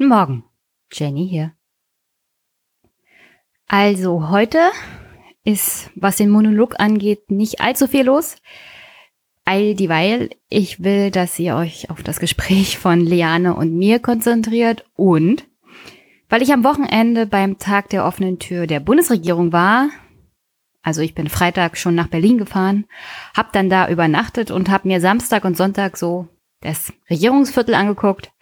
Guten Morgen, Jenny hier. Also heute ist, was den Monolog angeht, nicht allzu viel los. All dieweil, ich will, dass ihr euch auf das Gespräch von Leane und mir konzentriert und weil ich am Wochenende beim Tag der offenen Tür der Bundesregierung war, also ich bin Freitag schon nach Berlin gefahren, hab dann da übernachtet und hab mir Samstag und Sonntag so das Regierungsviertel angeguckt,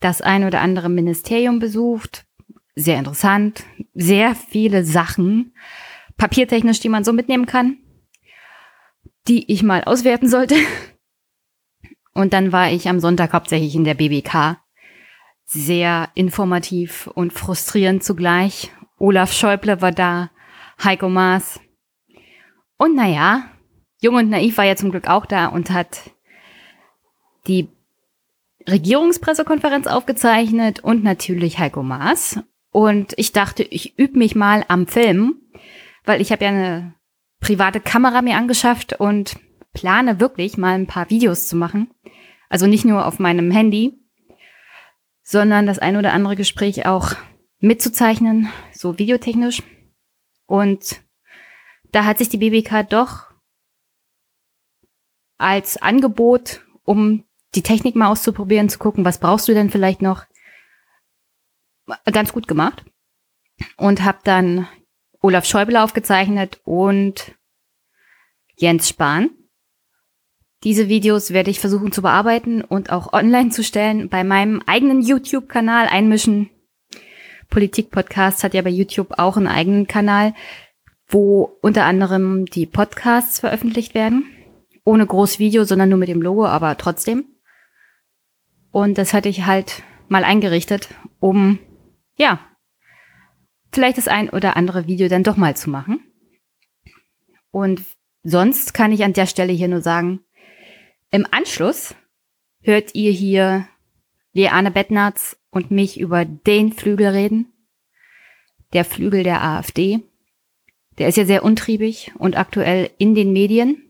das ein oder andere Ministerium besucht, sehr interessant, sehr viele Sachen, papiertechnisch, die man so mitnehmen kann, die ich mal auswerten sollte. Und dann war ich am Sonntag hauptsächlich in der BBK. Sehr informativ und frustrierend zugleich. Olaf Schäuble war da, Heiko Maas. Und naja, Jung und Naiv war ja zum Glück auch da und hat die Regierungspressekonferenz aufgezeichnet und natürlich Heiko Maas. Und ich dachte, ich übe mich mal am Film, weil ich habe ja eine private Kamera mir angeschafft und plane wirklich mal ein paar Videos zu machen. Also nicht nur auf meinem Handy, sondern das ein oder andere Gespräch auch mitzuzeichnen, so videotechnisch. Und da hat sich die BBK doch als Angebot, um die Technik mal auszuprobieren, zu gucken, was brauchst du denn vielleicht noch, ganz gut gemacht. Und habe dann Olaf Schäuble aufgezeichnet und Jens Spahn. Diese Videos werde ich versuchen zu bearbeiten und auch online zu stellen bei meinem eigenen YouTube-Kanal einmischen. Politik-Podcast hat ja bei YouTube auch einen eigenen Kanal, wo unter anderem die Podcasts veröffentlicht werden. Ohne groß Video, sondern nur mit dem Logo, aber trotzdem. Und das hatte ich halt mal eingerichtet, um, ja, vielleicht das ein oder andere Video dann doch mal zu machen. Und sonst kann ich an der Stelle hier nur sagen, im Anschluss hört ihr hier Leane Bettnarz und mich über den Flügel reden. Der Flügel der AfD. Der ist ja sehr untriebig und aktuell in den Medien.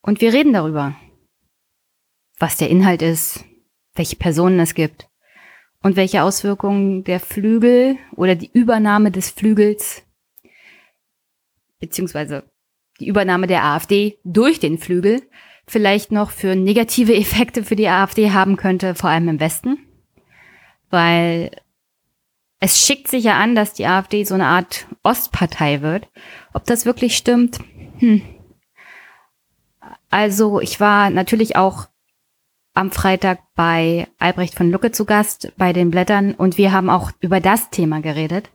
Und wir reden darüber, was der Inhalt ist, welche Personen es gibt und welche Auswirkungen der Flügel oder die Übernahme des Flügels beziehungsweise die Übernahme der AfD durch den Flügel vielleicht noch für negative Effekte für die AfD haben könnte, vor allem im Westen. Weil es schickt sich ja an, dass die AfD so eine Art Ostpartei wird. Ob das wirklich stimmt? Hm. Also ich war natürlich auch am Freitag bei Albrecht von Lucke zu Gast bei den Blättern und wir haben auch über das Thema geredet.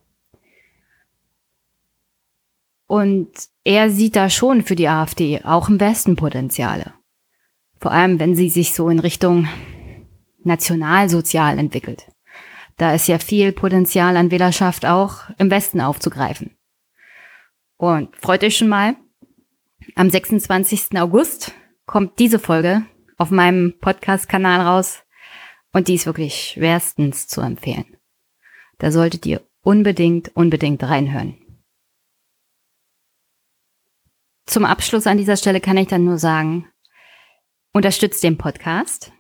Und er sieht da schon für die AfD auch im Westen Potenziale. Vor allem, wenn sie sich so in Richtung nationalsozial entwickelt. Da ist ja viel Potenzial an Wählerschaft auch im Westen aufzugreifen. Und freut euch schon mal, am 26. August kommt diese Folge auf meinem Podcast-Kanal raus und die ist wirklich schwerstens zu empfehlen. Da solltet ihr unbedingt, unbedingt reinhören. Zum Abschluss an dieser Stelle kann ich dann nur sagen, unterstützt den Podcast.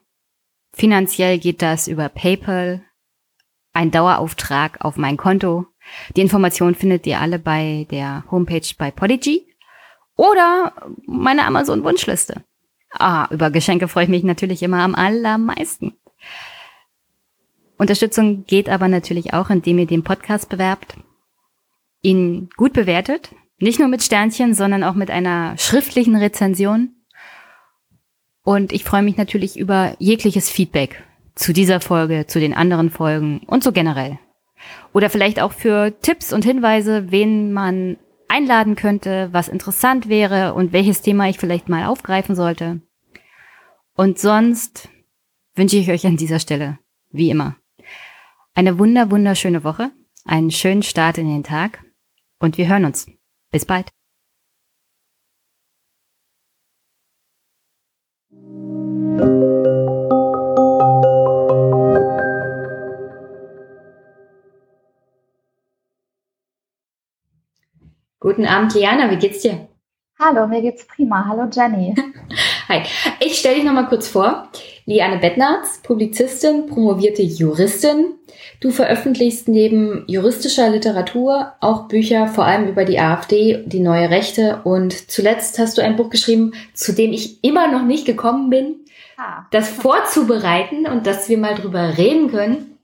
Finanziell geht das über PayPal, ein Dauerauftrag auf mein Konto. Die Informationen findet ihr alle bei der Homepage bei Podigy oder meine Amazon-Wunschliste. Ah, über Geschenke freue ich mich natürlich immer am allermeisten. Unterstützung geht aber natürlich auch, indem ihr den Podcast bewerbt, ihn gut bewertet, nicht nur mit Sternchen, sondern auch mit einer schriftlichen Rezension. Und ich freue mich natürlich über jegliches Feedback zu dieser Folge, zu den anderen Folgen und so generell. Oder vielleicht auch für Tipps und Hinweise, wen man einladen könnte, was interessant wäre und welches Thema ich vielleicht mal aufgreifen sollte. Und sonst wünsche ich euch an dieser Stelle, wie immer, eine wunder, wunderschöne Woche, einen schönen Start in den Tag und wir hören uns. Bis bald. Guten Abend, Liana, wie geht's dir? Hallo, mir geht's prima. Hallo, Jenny. Hi. Ich stelle dich noch mal kurz vor. Liane Bettnarz, Publizistin, promovierte Juristin. Du veröffentlichst neben juristischer Literatur auch Bücher vor allem über die AfD, die neue Rechte und zuletzt hast du ein Buch geschrieben, zu dem ich immer noch nicht gekommen bin, ah. das vorzubereiten und dass wir mal drüber reden können,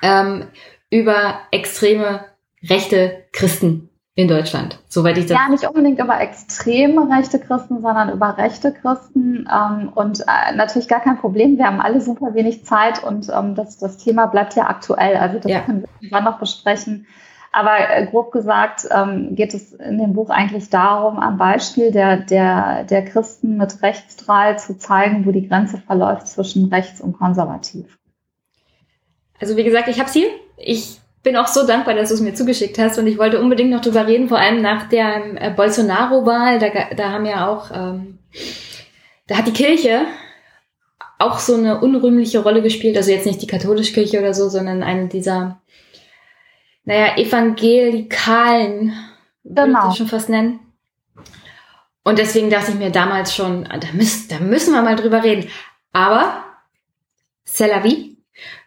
ähm, über extreme rechte Christen in Deutschland, soweit ich das. Ja, nicht unbedingt über extreme rechte Christen, sondern über rechte Christen. Ähm, und äh, natürlich gar kein Problem. Wir haben alle super wenig Zeit und ähm, das, das Thema bleibt ja aktuell. Also das ja. können wir irgendwann noch besprechen. Aber äh, grob gesagt ähm, geht es in dem Buch eigentlich darum, am Beispiel der, der, der Christen mit Rechtsstrahl zu zeigen, wo die Grenze verläuft zwischen rechts und konservativ. Also wie gesagt, ich habe sie. Ich bin auch so dankbar, dass du es mir zugeschickt hast und ich wollte unbedingt noch drüber reden, vor allem nach der äh, Bolsonaro-Wahl. Da, da haben ja auch, ähm, da hat die Kirche auch so eine unrühmliche Rolle gespielt. Also jetzt nicht die katholische Kirche oder so, sondern eine dieser, naja, evangelikalen, genau. würde ich das schon fast nennen. Und deswegen dachte ich mir damals schon, ah, da, müssen, da müssen wir mal drüber reden. Aber, c'est la vie.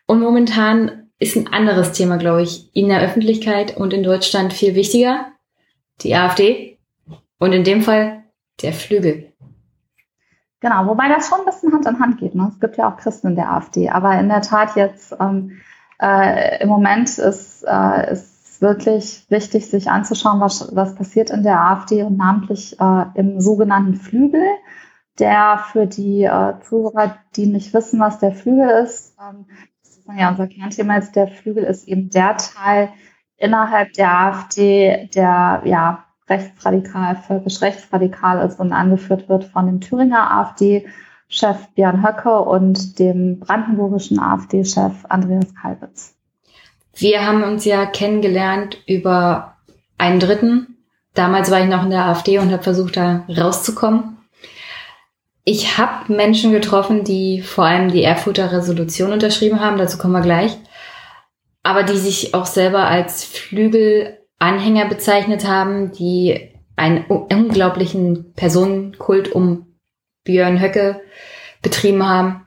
Und momentan ist ein anderes Thema, glaube ich, in der Öffentlichkeit und in Deutschland viel wichtiger. Die AfD und in dem Fall der Flügel. Genau, wobei das schon ein bisschen Hand in Hand geht. Ne? Es gibt ja auch Christen in der AfD, aber in der Tat jetzt ähm, äh, im Moment ist, äh, wirklich wichtig, sich anzuschauen, was, was passiert in der AfD und namentlich äh, im sogenannten Flügel, der für die äh, Zuhörer, die nicht wissen, was der Flügel ist, ähm, ja unser Kernthema ist, der Flügel ist eben der Teil innerhalb der AfD, der ja rechtsradikal, völkisch rechtsradikal ist und angeführt wird von dem Thüringer AfD-Chef Björn Höcke und dem brandenburgischen AfD-Chef Andreas Kalbitz. Wir haben uns ja kennengelernt über einen Dritten. Damals war ich noch in der AfD und habe versucht, da rauszukommen. Ich habe Menschen getroffen, die vor allem die Erfurter Resolution unterschrieben haben, dazu kommen wir gleich, aber die sich auch selber als Flügelanhänger bezeichnet haben, die einen unglaublichen Personenkult um Björn Höcke betrieben haben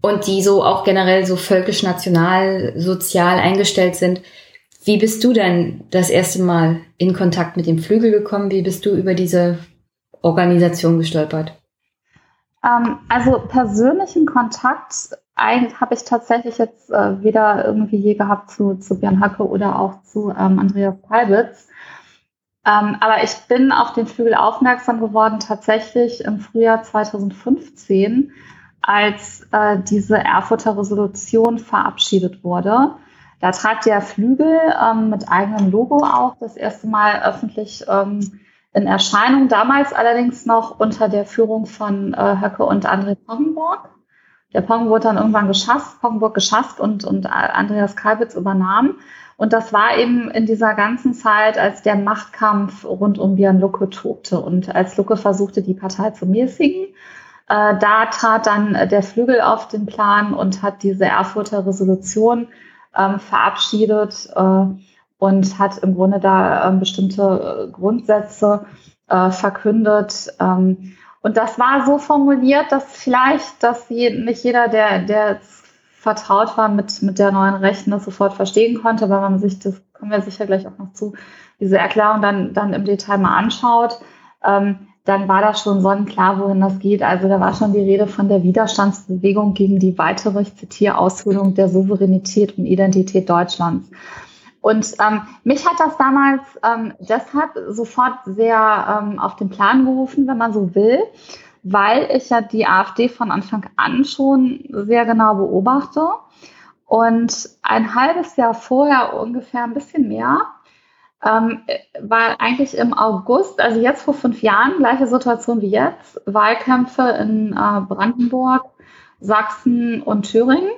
und die so auch generell so völkisch-national, sozial eingestellt sind. Wie bist du denn das erste Mal in Kontakt mit dem Flügel gekommen? Wie bist du über diese Organisation gestolpert? Ähm, also persönlichen Kontakt habe ich tatsächlich jetzt äh, weder irgendwie je gehabt zu, zu Björn Hacke oder auch zu ähm, Andreas Kalbitz. Ähm, aber ich bin auf den Flügel aufmerksam geworden tatsächlich im Frühjahr 2015, als äh, diese Erfurter Resolution verabschiedet wurde. Da trat der Flügel ähm, mit eigenem Logo auch das erste Mal öffentlich ähm, in Erscheinung, damals allerdings noch unter der Führung von äh, Höcke und André Poggenburg. Der Pong wurde dann irgendwann geschafft, Poggenburg geschafft und, und Andreas Kalbitz übernahm. Und das war eben in dieser ganzen Zeit, als der Machtkampf rund um Björn Lucke tobte und als Lucke versuchte, die Partei zu mäßigen. Äh, da trat dann der Flügel auf den Plan und hat diese Erfurter Resolution ähm, verabschiedet. Äh, und hat im Grunde da ähm, bestimmte äh, Grundsätze äh, verkündet. Ähm, und das war so formuliert, dass vielleicht, dass je, nicht jeder, der, der vertraut war mit, mit der neuen Rechten, das sofort verstehen konnte, weil man sich, das kommen wir sicher gleich auch noch zu, diese Erklärung dann, dann im Detail mal anschaut, ähm, dann war das schon sonnenklar, wohin das geht. Also da war schon die Rede von der Widerstandsbewegung gegen die weitere, ich zitiere, Aushöhlung der Souveränität und Identität Deutschlands. Und ähm, mich hat das damals ähm, deshalb sofort sehr ähm, auf den Plan gerufen, wenn man so will, weil ich ja die AfD von Anfang an schon sehr genau beobachte. Und ein halbes Jahr vorher, ungefähr ein bisschen mehr, ähm, war eigentlich im August, also jetzt vor fünf Jahren, gleiche Situation wie jetzt, Wahlkämpfe in äh, Brandenburg, Sachsen und Thüringen.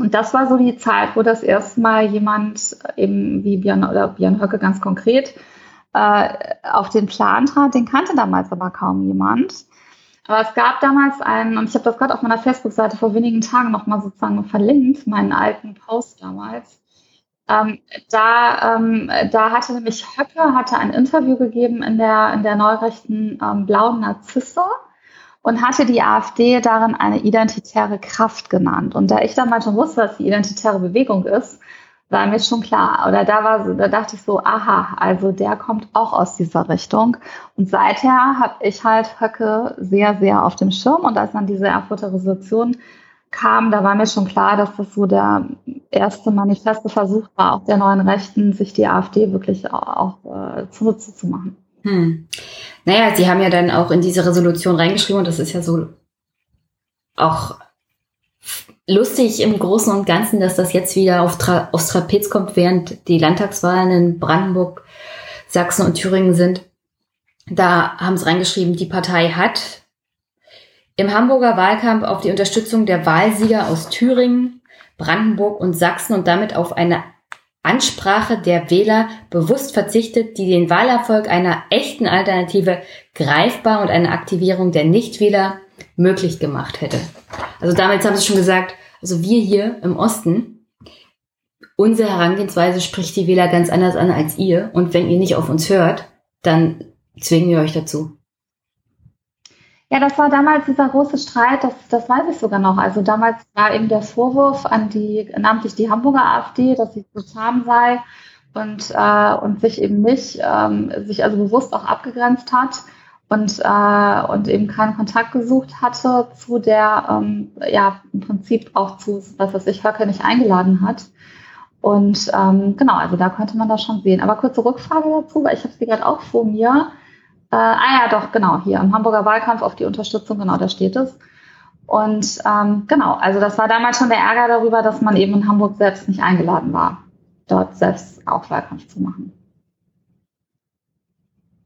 Und das war so die Zeit, wo das erste Mal jemand, eben wie Björn oder Björn Höcke ganz konkret, äh, auf den Plan trat. Den kannte damals aber kaum jemand. Aber es gab damals einen, und ich habe das gerade auf meiner Facebook-Seite vor wenigen Tagen nochmal sozusagen verlinkt, meinen alten Post damals. Ähm, da, ähm, da hatte nämlich Höcke hatte ein Interview gegeben in der, in der neurechten ähm, Blauen Narzisse und hatte die AfD darin eine identitäre Kraft genannt. Und da ich damals schon wusste, was die identitäre Bewegung ist, war mir schon klar. Oder da war da dachte ich so, aha, also der kommt auch aus dieser Richtung. Und seither habe ich halt Höcke sehr, sehr auf dem Schirm. Und als dann diese Erfurter Resolution kam, da war mir schon klar, dass das so der erste manifeste Versuch war, auch der neuen Rechten, sich die AfD wirklich auch, auch äh, zunutze zu machen. Hm. Naja, sie haben ja dann auch in diese Resolution reingeschrieben und das ist ja so auch lustig im Großen und Ganzen, dass das jetzt wieder auf Tra aufs Trapez kommt, während die Landtagswahlen in Brandenburg, Sachsen und Thüringen sind. Da haben sie reingeschrieben, die Partei hat im Hamburger Wahlkampf auf die Unterstützung der Wahlsieger aus Thüringen, Brandenburg und Sachsen und damit auf eine Ansprache der Wähler bewusst verzichtet, die den Wahlerfolg einer echten Alternative greifbar und eine Aktivierung der Nichtwähler möglich gemacht hätte. Also damit haben sie schon gesagt, also wir hier im Osten, unsere Herangehensweise spricht die Wähler ganz anders an als ihr. Und wenn ihr nicht auf uns hört, dann zwingen wir euch dazu. Ja, das war damals dieser große Streit, das, das weiß ich sogar noch. Also damals war eben der Vorwurf an die, namentlich die Hamburger AfD, dass sie zu zahm sei und, äh, und sich eben nicht, ähm, sich also bewusst auch abgegrenzt hat und, äh, und eben keinen Kontakt gesucht hatte zu der, ähm, ja, im Prinzip auch zu, was weiß ich, Höcke nicht eingeladen hat. Und ähm, genau, also da könnte man das schon sehen. Aber kurze Rückfrage dazu, weil ich habe sie gerade auch vor mir. Äh, ah ja, doch, genau, hier im Hamburger Wahlkampf auf die Unterstützung, genau, da steht es. Und ähm, genau, also das war damals schon der Ärger darüber, dass man eben in Hamburg selbst nicht eingeladen war, dort selbst auch Wahlkampf zu machen.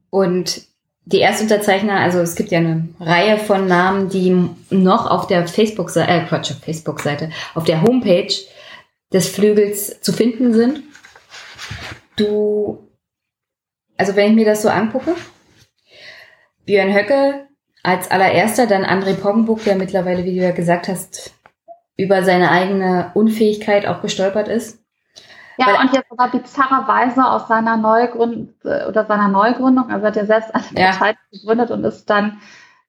Und die Erstunterzeichner, also es gibt ja eine Reihe von Namen, die noch auf der Facebook-Seite, äh Quatsch, Facebook-Seite, auf der Homepage des Flügels zu finden sind. Du, also wenn ich mir das so angucke, Björn Höcke als allererster, dann André Poggenburg, der mittlerweile, wie du ja gesagt hast, über seine eigene Unfähigkeit auch gestolpert ist. Ja, Weil, und jetzt sogar bizarrerweise aus seiner Neugründung oder seiner Neugründung, also hat er selbst eine ja. Partei gegründet und ist dann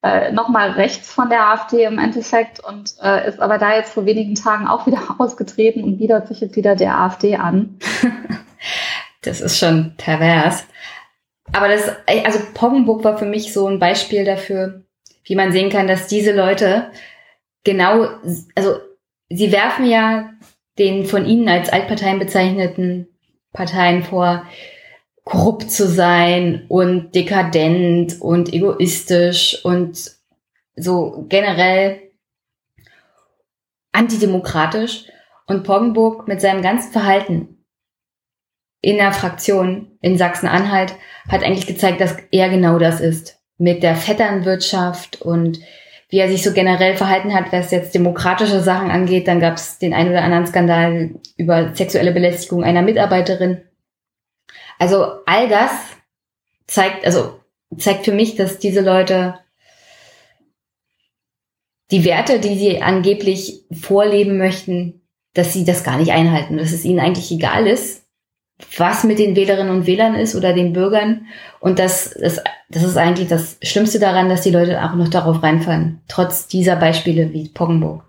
äh, nochmal rechts von der AfD im Endeffekt und äh, ist aber da jetzt vor wenigen Tagen auch wieder ausgetreten und bietet sich jetzt wieder der AfD an. das ist schon pervers. Aber das, also Poggenburg war für mich so ein Beispiel dafür, wie man sehen kann, dass diese Leute genau, also sie werfen ja den von ihnen als Altparteien bezeichneten Parteien vor, korrupt zu sein und dekadent und egoistisch und so generell antidemokratisch. Und Poggenburg mit seinem ganzen Verhalten in der Fraktion in Sachsen-Anhalt hat eigentlich gezeigt, dass er genau das ist. Mit der Vetternwirtschaft und wie er sich so generell verhalten hat, was jetzt demokratische Sachen angeht. Dann gab es den einen oder anderen Skandal über sexuelle Belästigung einer Mitarbeiterin. Also all das zeigt, also zeigt für mich, dass diese Leute die Werte, die sie angeblich vorleben möchten, dass sie das gar nicht einhalten, dass es ihnen eigentlich egal ist, was mit den Wählerinnen und Wählern ist oder den Bürgern. Und das ist, das ist eigentlich das Schlimmste daran, dass die Leute auch noch darauf reinfallen, trotz dieser Beispiele wie Poggenburg.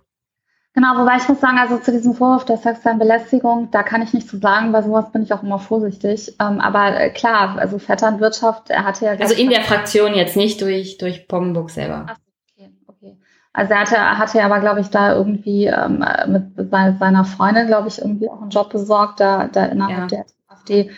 Genau, wobei ich muss sagen, also zu diesem Vorwurf der sexuellen Belästigung, da kann ich nichts zu sagen, bei sowas bin ich auch immer vorsichtig. Ähm, aber äh, klar, also Vetternwirtschaft, er hatte ja... Also in der Fraktion jetzt nicht durch, durch Poggenburg selber. Ach, okay, okay. Also er hatte, hatte aber, glaube ich, da irgendwie ähm, mit seiner Freundin, glaube ich, irgendwie auch einen Job besorgt, da, da innerhalb ja. der AfD.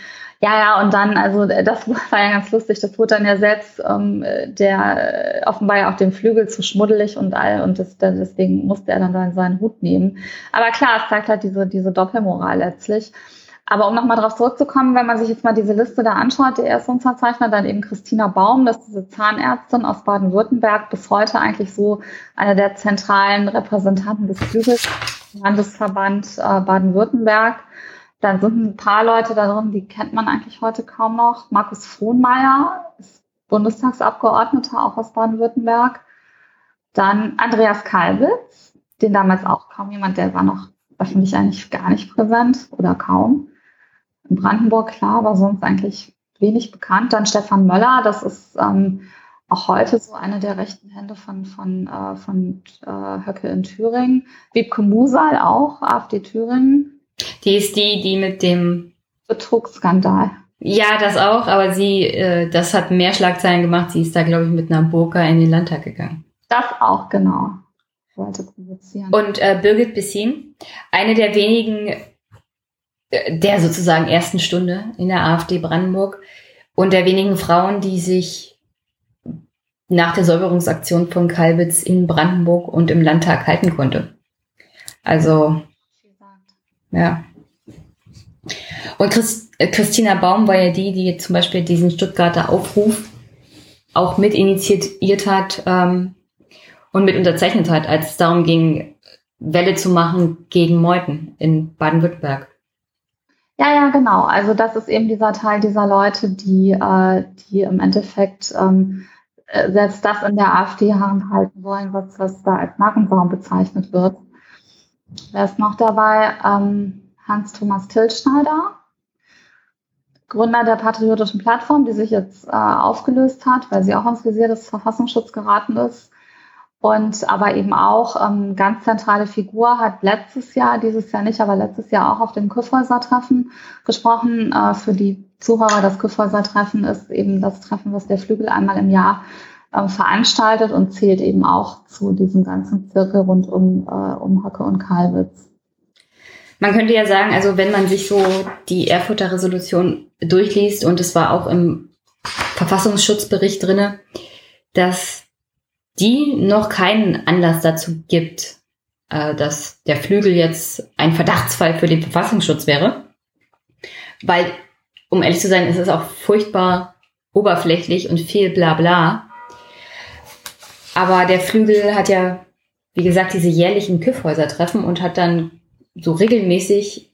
Ja, ja, und dann, also das war ja ganz lustig, das wurde dann ja selbst ähm, der offenbar ja auf dem Flügel zu schmuddelig und all und das, deswegen musste er dann seinen Hut nehmen. Aber klar, es zeigt halt diese, diese Doppelmoral letztlich. Aber um nochmal darauf zurückzukommen, wenn man sich jetzt mal diese Liste da anschaut, der Unterzeichner, dann eben Christina Baum, das ist diese Zahnärztin aus Baden-Württemberg, bis heute eigentlich so eine der zentralen Repräsentanten des Flügels, Landesverband äh, Baden-Württemberg. Dann sind ein paar Leute da drin, die kennt man eigentlich heute kaum noch. Markus Frohnmeier ist Bundestagsabgeordneter, auch aus Baden-Württemberg. Dann Andreas Kalbitz, den damals auch kaum jemand, der war noch öffentlich eigentlich gar nicht präsent oder kaum. In Brandenburg, klar, war sonst eigentlich wenig bekannt. Dann Stefan Möller, das ist ähm, auch heute so eine der rechten Hände von, von, äh, von äh, Höcke in Thüringen. Wiebke Musal auch, AfD Thüringen. Die ist die, die mit dem Betrugsskandal. Ja, das auch, aber sie, äh, das hat mehr Schlagzeilen gemacht. Sie ist da, glaube ich, mit einer Burka in den Landtag gegangen. Das auch, genau. Wollte provozieren. Und äh, Birgit Bessin, eine der wenigen, äh, der sozusagen ersten Stunde in der AfD Brandenburg und der wenigen Frauen, die sich nach der Säuberungsaktion von Kalbitz in Brandenburg und im Landtag halten konnte. Also, ja. Und Christ, äh, Christina Baum war ja die, die zum Beispiel diesen Stuttgarter Aufruf auch mit initiiert hat ähm, und mit unterzeichnet hat, als es darum ging, Welle zu machen gegen Meuten in Baden-Württemberg. Ja, ja, genau. Also das ist eben dieser Teil dieser Leute, die, äh, die im Endeffekt ähm, äh, selbst das in der AfD halten wollen, was, was da als Markenbaum bezeichnet wird. Wer ist noch dabei? Ähm, Hans-Thomas Tilschneider, Gründer der Patriotischen Plattform, die sich jetzt äh, aufgelöst hat, weil sie auch ins Visier des Verfassungsschutzes geraten ist. Und aber eben auch ähm, ganz zentrale Figur hat letztes Jahr, dieses Jahr nicht, aber letztes Jahr auch auf dem Küffhäuser-Treffen gesprochen. Äh, für die Zuhörer, das Küffhäuser-Treffen ist eben das Treffen, was der Flügel einmal im Jahr äh, veranstaltet und zählt eben auch zu diesem ganzen Zirkel rund um, äh, um Hocke und Kalwitz. Man könnte ja sagen, also wenn man sich so die Erfurter Resolution durchliest und es war auch im Verfassungsschutzbericht drinne, dass die noch keinen Anlass dazu gibt, äh, dass der Flügel jetzt ein Verdachtsfall für den Verfassungsschutz wäre. Weil, um ehrlich zu sein, ist es auch furchtbar oberflächlich und viel Blabla. Aber der Flügel hat ja, wie gesagt, diese jährlichen Kiffhäuser-Treffen und hat dann so regelmäßig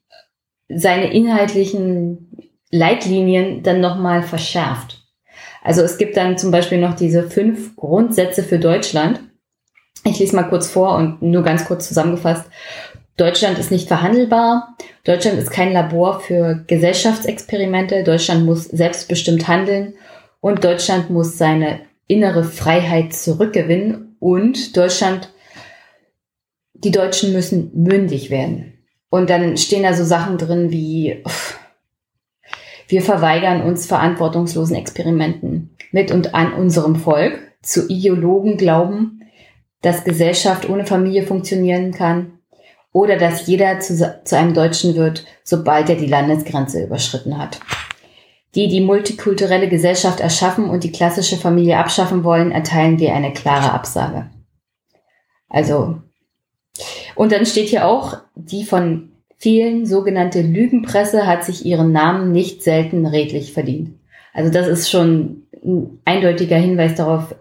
seine inhaltlichen Leitlinien dann nochmal verschärft. Also es gibt dann zum Beispiel noch diese fünf Grundsätze für Deutschland. Ich lese mal kurz vor und nur ganz kurz zusammengefasst. Deutschland ist nicht verhandelbar. Deutschland ist kein Labor für Gesellschaftsexperimente. Deutschland muss selbstbestimmt handeln. Und Deutschland muss seine innere Freiheit zurückgewinnen. Und Deutschland die Deutschen müssen mündig werden. Und dann stehen da so Sachen drin wie, wir verweigern uns verantwortungslosen Experimenten mit und an unserem Volk. Zu Ideologen glauben, dass Gesellschaft ohne Familie funktionieren kann oder dass jeder zu, zu einem Deutschen wird, sobald er die Landesgrenze überschritten hat. Die die multikulturelle Gesellschaft erschaffen und die klassische Familie abschaffen wollen, erteilen wir eine klare Absage. Also und dann steht hier auch, die von vielen sogenannte Lügenpresse hat sich ihren Namen nicht selten redlich verdient. Also das ist schon ein eindeutiger Hinweis darauf,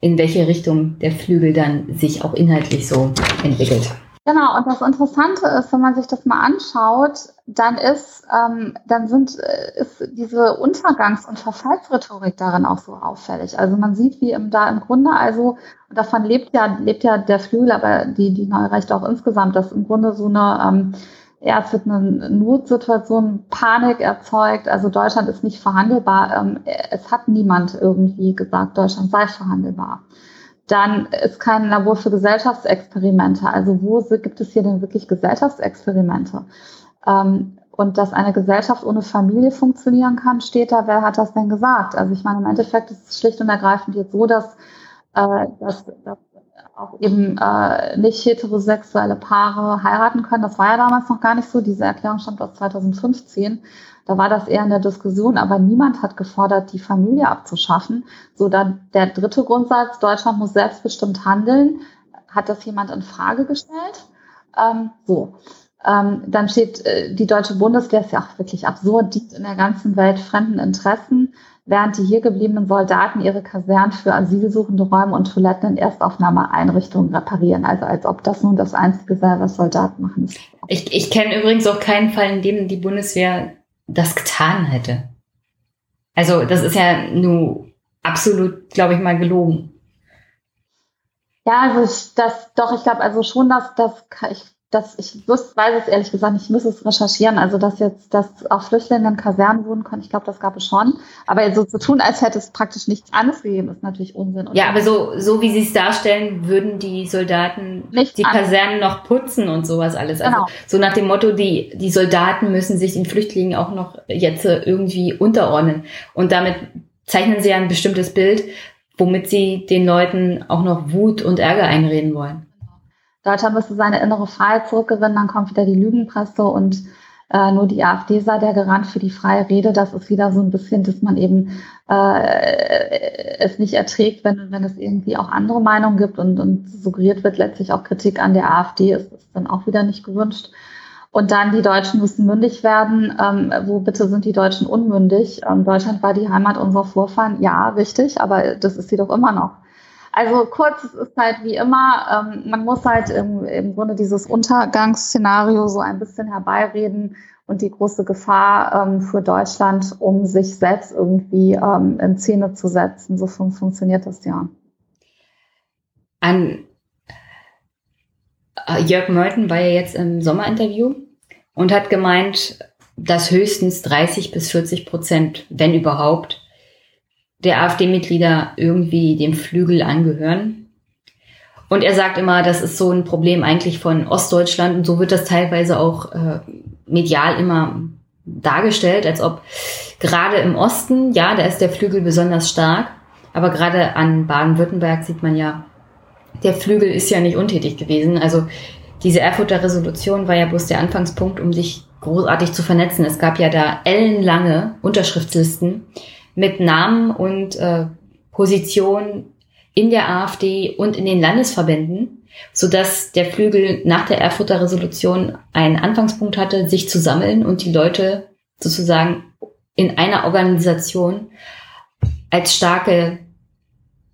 in welche Richtung der Flügel dann sich auch inhaltlich so entwickelt. Genau, und das Interessante ist, wenn man sich das mal anschaut, dann ist, ähm, dann sind, äh, ist diese Untergangs- und Verfallsrhetorik darin auch so auffällig. Also man sieht, wie im, da im Grunde also, davon lebt ja, lebt ja der Flügel, aber die, die Neue Rechte auch insgesamt, dass im Grunde so eine, ähm, ja, es wird eine Notsituation, Panik erzeugt. Also Deutschland ist nicht verhandelbar. Ähm, es hat niemand irgendwie gesagt, Deutschland sei verhandelbar. Dann ist kein Labor für Gesellschaftsexperimente. Also wo gibt es hier denn wirklich Gesellschaftsexperimente? Ähm, und dass eine Gesellschaft ohne Familie funktionieren kann, steht da, wer hat das denn gesagt? Also ich meine, im Endeffekt ist es schlicht und ergreifend jetzt so, dass, äh, dass, dass auch eben äh, nicht heterosexuelle Paare heiraten können. Das war ja damals noch gar nicht so. Diese Erklärung stammt aus 2015. Da war das eher in der Diskussion, aber niemand hat gefordert, die Familie abzuschaffen. So dann der dritte Grundsatz, Deutschland muss selbstbestimmt handeln. Hat das jemand in Frage gestellt? Ähm, so. Ähm, dann steht, äh, die deutsche Bundeswehr ist ja auch wirklich absurd, dient in der ganzen Welt fremden Interessen, während die hier gebliebenen Soldaten ihre Kasernen für asylsuchende Räume und Toiletten in Erstaufnahmeeinrichtungen reparieren. Also als ob das nun das Einzige sei, was Soldaten machen. Ich, ich kenne übrigens auch keinen Fall, in dem die Bundeswehr das getan hätte. Also das ist ja nur absolut, glaube ich mal, gelogen. Ja, also ich, das doch, ich glaube also schon, dass das ich dass ich wüsste, weiß es ehrlich gesagt nicht, ich muss es recherchieren. Also, dass jetzt, dass auch Flüchtlinge in Kasernen wohnen können, ich glaube, das gab es schon. Aber so zu tun, als hätte es praktisch nichts anderes gegeben, ist natürlich Unsinn. Und ja, aber so, so wie Sie es darstellen, würden die Soldaten nicht die Kasernen noch putzen und sowas alles. Also, genau. so nach dem Motto, die, die Soldaten müssen sich den Flüchtlingen auch noch jetzt irgendwie unterordnen. Und damit zeichnen sie ja ein bestimmtes Bild, womit sie den Leuten auch noch Wut und Ärger einreden wollen. Deutschland müsste seine innere Freiheit zurückgewinnen, dann kommt wieder die Lügenpresse und äh, nur die AfD sei der Garant für die freie Rede. Das ist wieder so ein bisschen, dass man eben äh, es nicht erträgt, wenn, wenn es irgendwie auch andere Meinungen gibt und, und suggeriert wird letztlich auch Kritik an der AfD, ist, ist dann auch wieder nicht gewünscht. Und dann die Deutschen müssen mündig werden. Ähm, wo bitte sind die Deutschen unmündig? Ähm, Deutschland war die Heimat unserer Vorfahren. Ja, richtig, aber das ist sie doch immer noch. Also kurz, es ist halt wie immer, ähm, man muss halt im, im Grunde dieses Untergangsszenario so ein bisschen herbeireden und die große Gefahr ähm, für Deutschland, um sich selbst irgendwie ähm, in Szene zu setzen. So fun funktioniert das ja. An äh, Jörg Meuthen war ja jetzt im Sommerinterview und hat gemeint, dass höchstens 30 bis 40 Prozent, wenn überhaupt, der AfD-Mitglieder irgendwie dem Flügel angehören. Und er sagt immer, das ist so ein Problem eigentlich von Ostdeutschland und so wird das teilweise auch äh, medial immer dargestellt, als ob gerade im Osten, ja, da ist der Flügel besonders stark, aber gerade an Baden-Württemberg sieht man ja, der Flügel ist ja nicht untätig gewesen. Also diese Erfurter Resolution war ja bloß der Anfangspunkt, um sich großartig zu vernetzen. Es gab ja da ellenlange Unterschriftslisten, mit Namen und äh, Position in der AfD und in den Landesverbänden, so dass der Flügel nach der Erfurter Resolution einen Anfangspunkt hatte, sich zu sammeln und die Leute sozusagen in einer Organisation als starke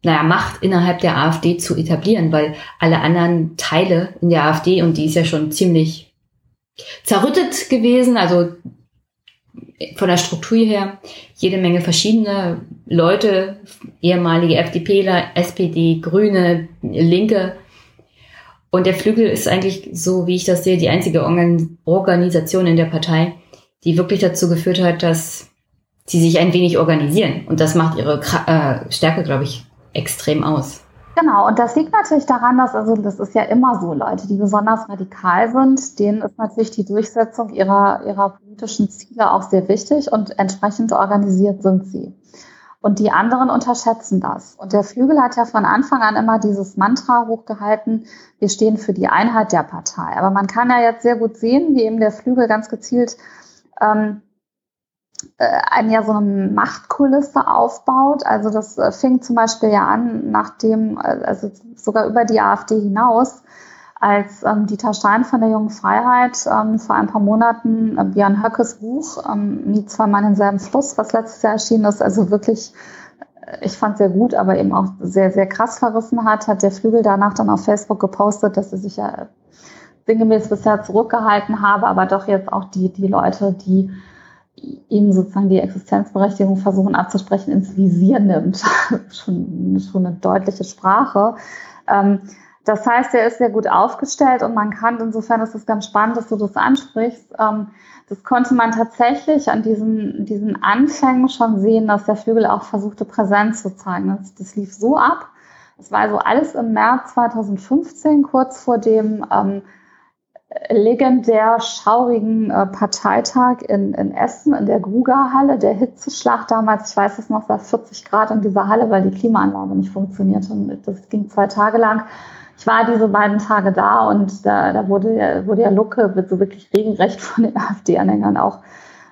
naja, Macht innerhalb der AfD zu etablieren, weil alle anderen Teile in der AfD, und die ist ja schon ziemlich zerrüttet gewesen, also von der Struktur her jede Menge verschiedene Leute, ehemalige FDPler, SPD, Grüne, Linke. Und der Flügel ist eigentlich, so wie ich das sehe, die einzige Organisation in der Partei, die wirklich dazu geführt hat, dass sie sich ein wenig organisieren. Und das macht ihre äh, Stärke, glaube ich, extrem aus. Genau, und das liegt natürlich daran, dass, also das ist ja immer so, Leute, die besonders radikal sind, denen ist natürlich die Durchsetzung ihrer, ihrer politischen Ziele auch sehr wichtig und entsprechend organisiert sind sie. Und die anderen unterschätzen das. Und der Flügel hat ja von Anfang an immer dieses Mantra hochgehalten, wir stehen für die Einheit der Partei. Aber man kann ja jetzt sehr gut sehen, wie eben der Flügel ganz gezielt ähm, äh, ein ja so eine Machtkulisse aufbaut. Also das äh, fing zum Beispiel ja an, nachdem, äh, also sogar über die AfD hinaus, als ähm, Dieter Stein von der Jungen Freiheit ähm, vor ein paar Monaten äh, Björn Höckes Buch ähm, Nie zwei Mann im selben Fluss, was letztes Jahr erschienen ist, also wirklich, ich fand sehr gut, aber eben auch sehr, sehr krass verrissen hat, hat der Flügel danach dann auf Facebook gepostet, dass er sich ja sinngemäß bisher zurückgehalten habe, aber doch jetzt auch die, die Leute, die ihm sozusagen die Existenzberechtigung versuchen abzusprechen, ins Visier nimmt. schon, schon eine deutliche Sprache. Ähm, das heißt, er ist sehr gut aufgestellt und man kann, insofern ist es ganz spannend, dass du das ansprichst, ähm, das konnte man tatsächlich an diesen, diesen Anfängen schon sehen, dass der Flügel auch versuchte, Präsenz zu zeigen. Das, das lief so ab. Es war also alles im März 2015, kurz vor dem ähm, legendär schaurigen äh, Parteitag in, in Essen, in der Gruger-Halle, der Hitzeschlag damals, ich weiß es noch, war 40 Grad in dieser Halle, weil die Klimaanlage nicht funktionierte. Und das ging zwei Tage lang. Ich war diese beiden Tage da und da, da wurde, wurde ja Lucke, so wirklich regelrecht von den AfD-Anhängern auch,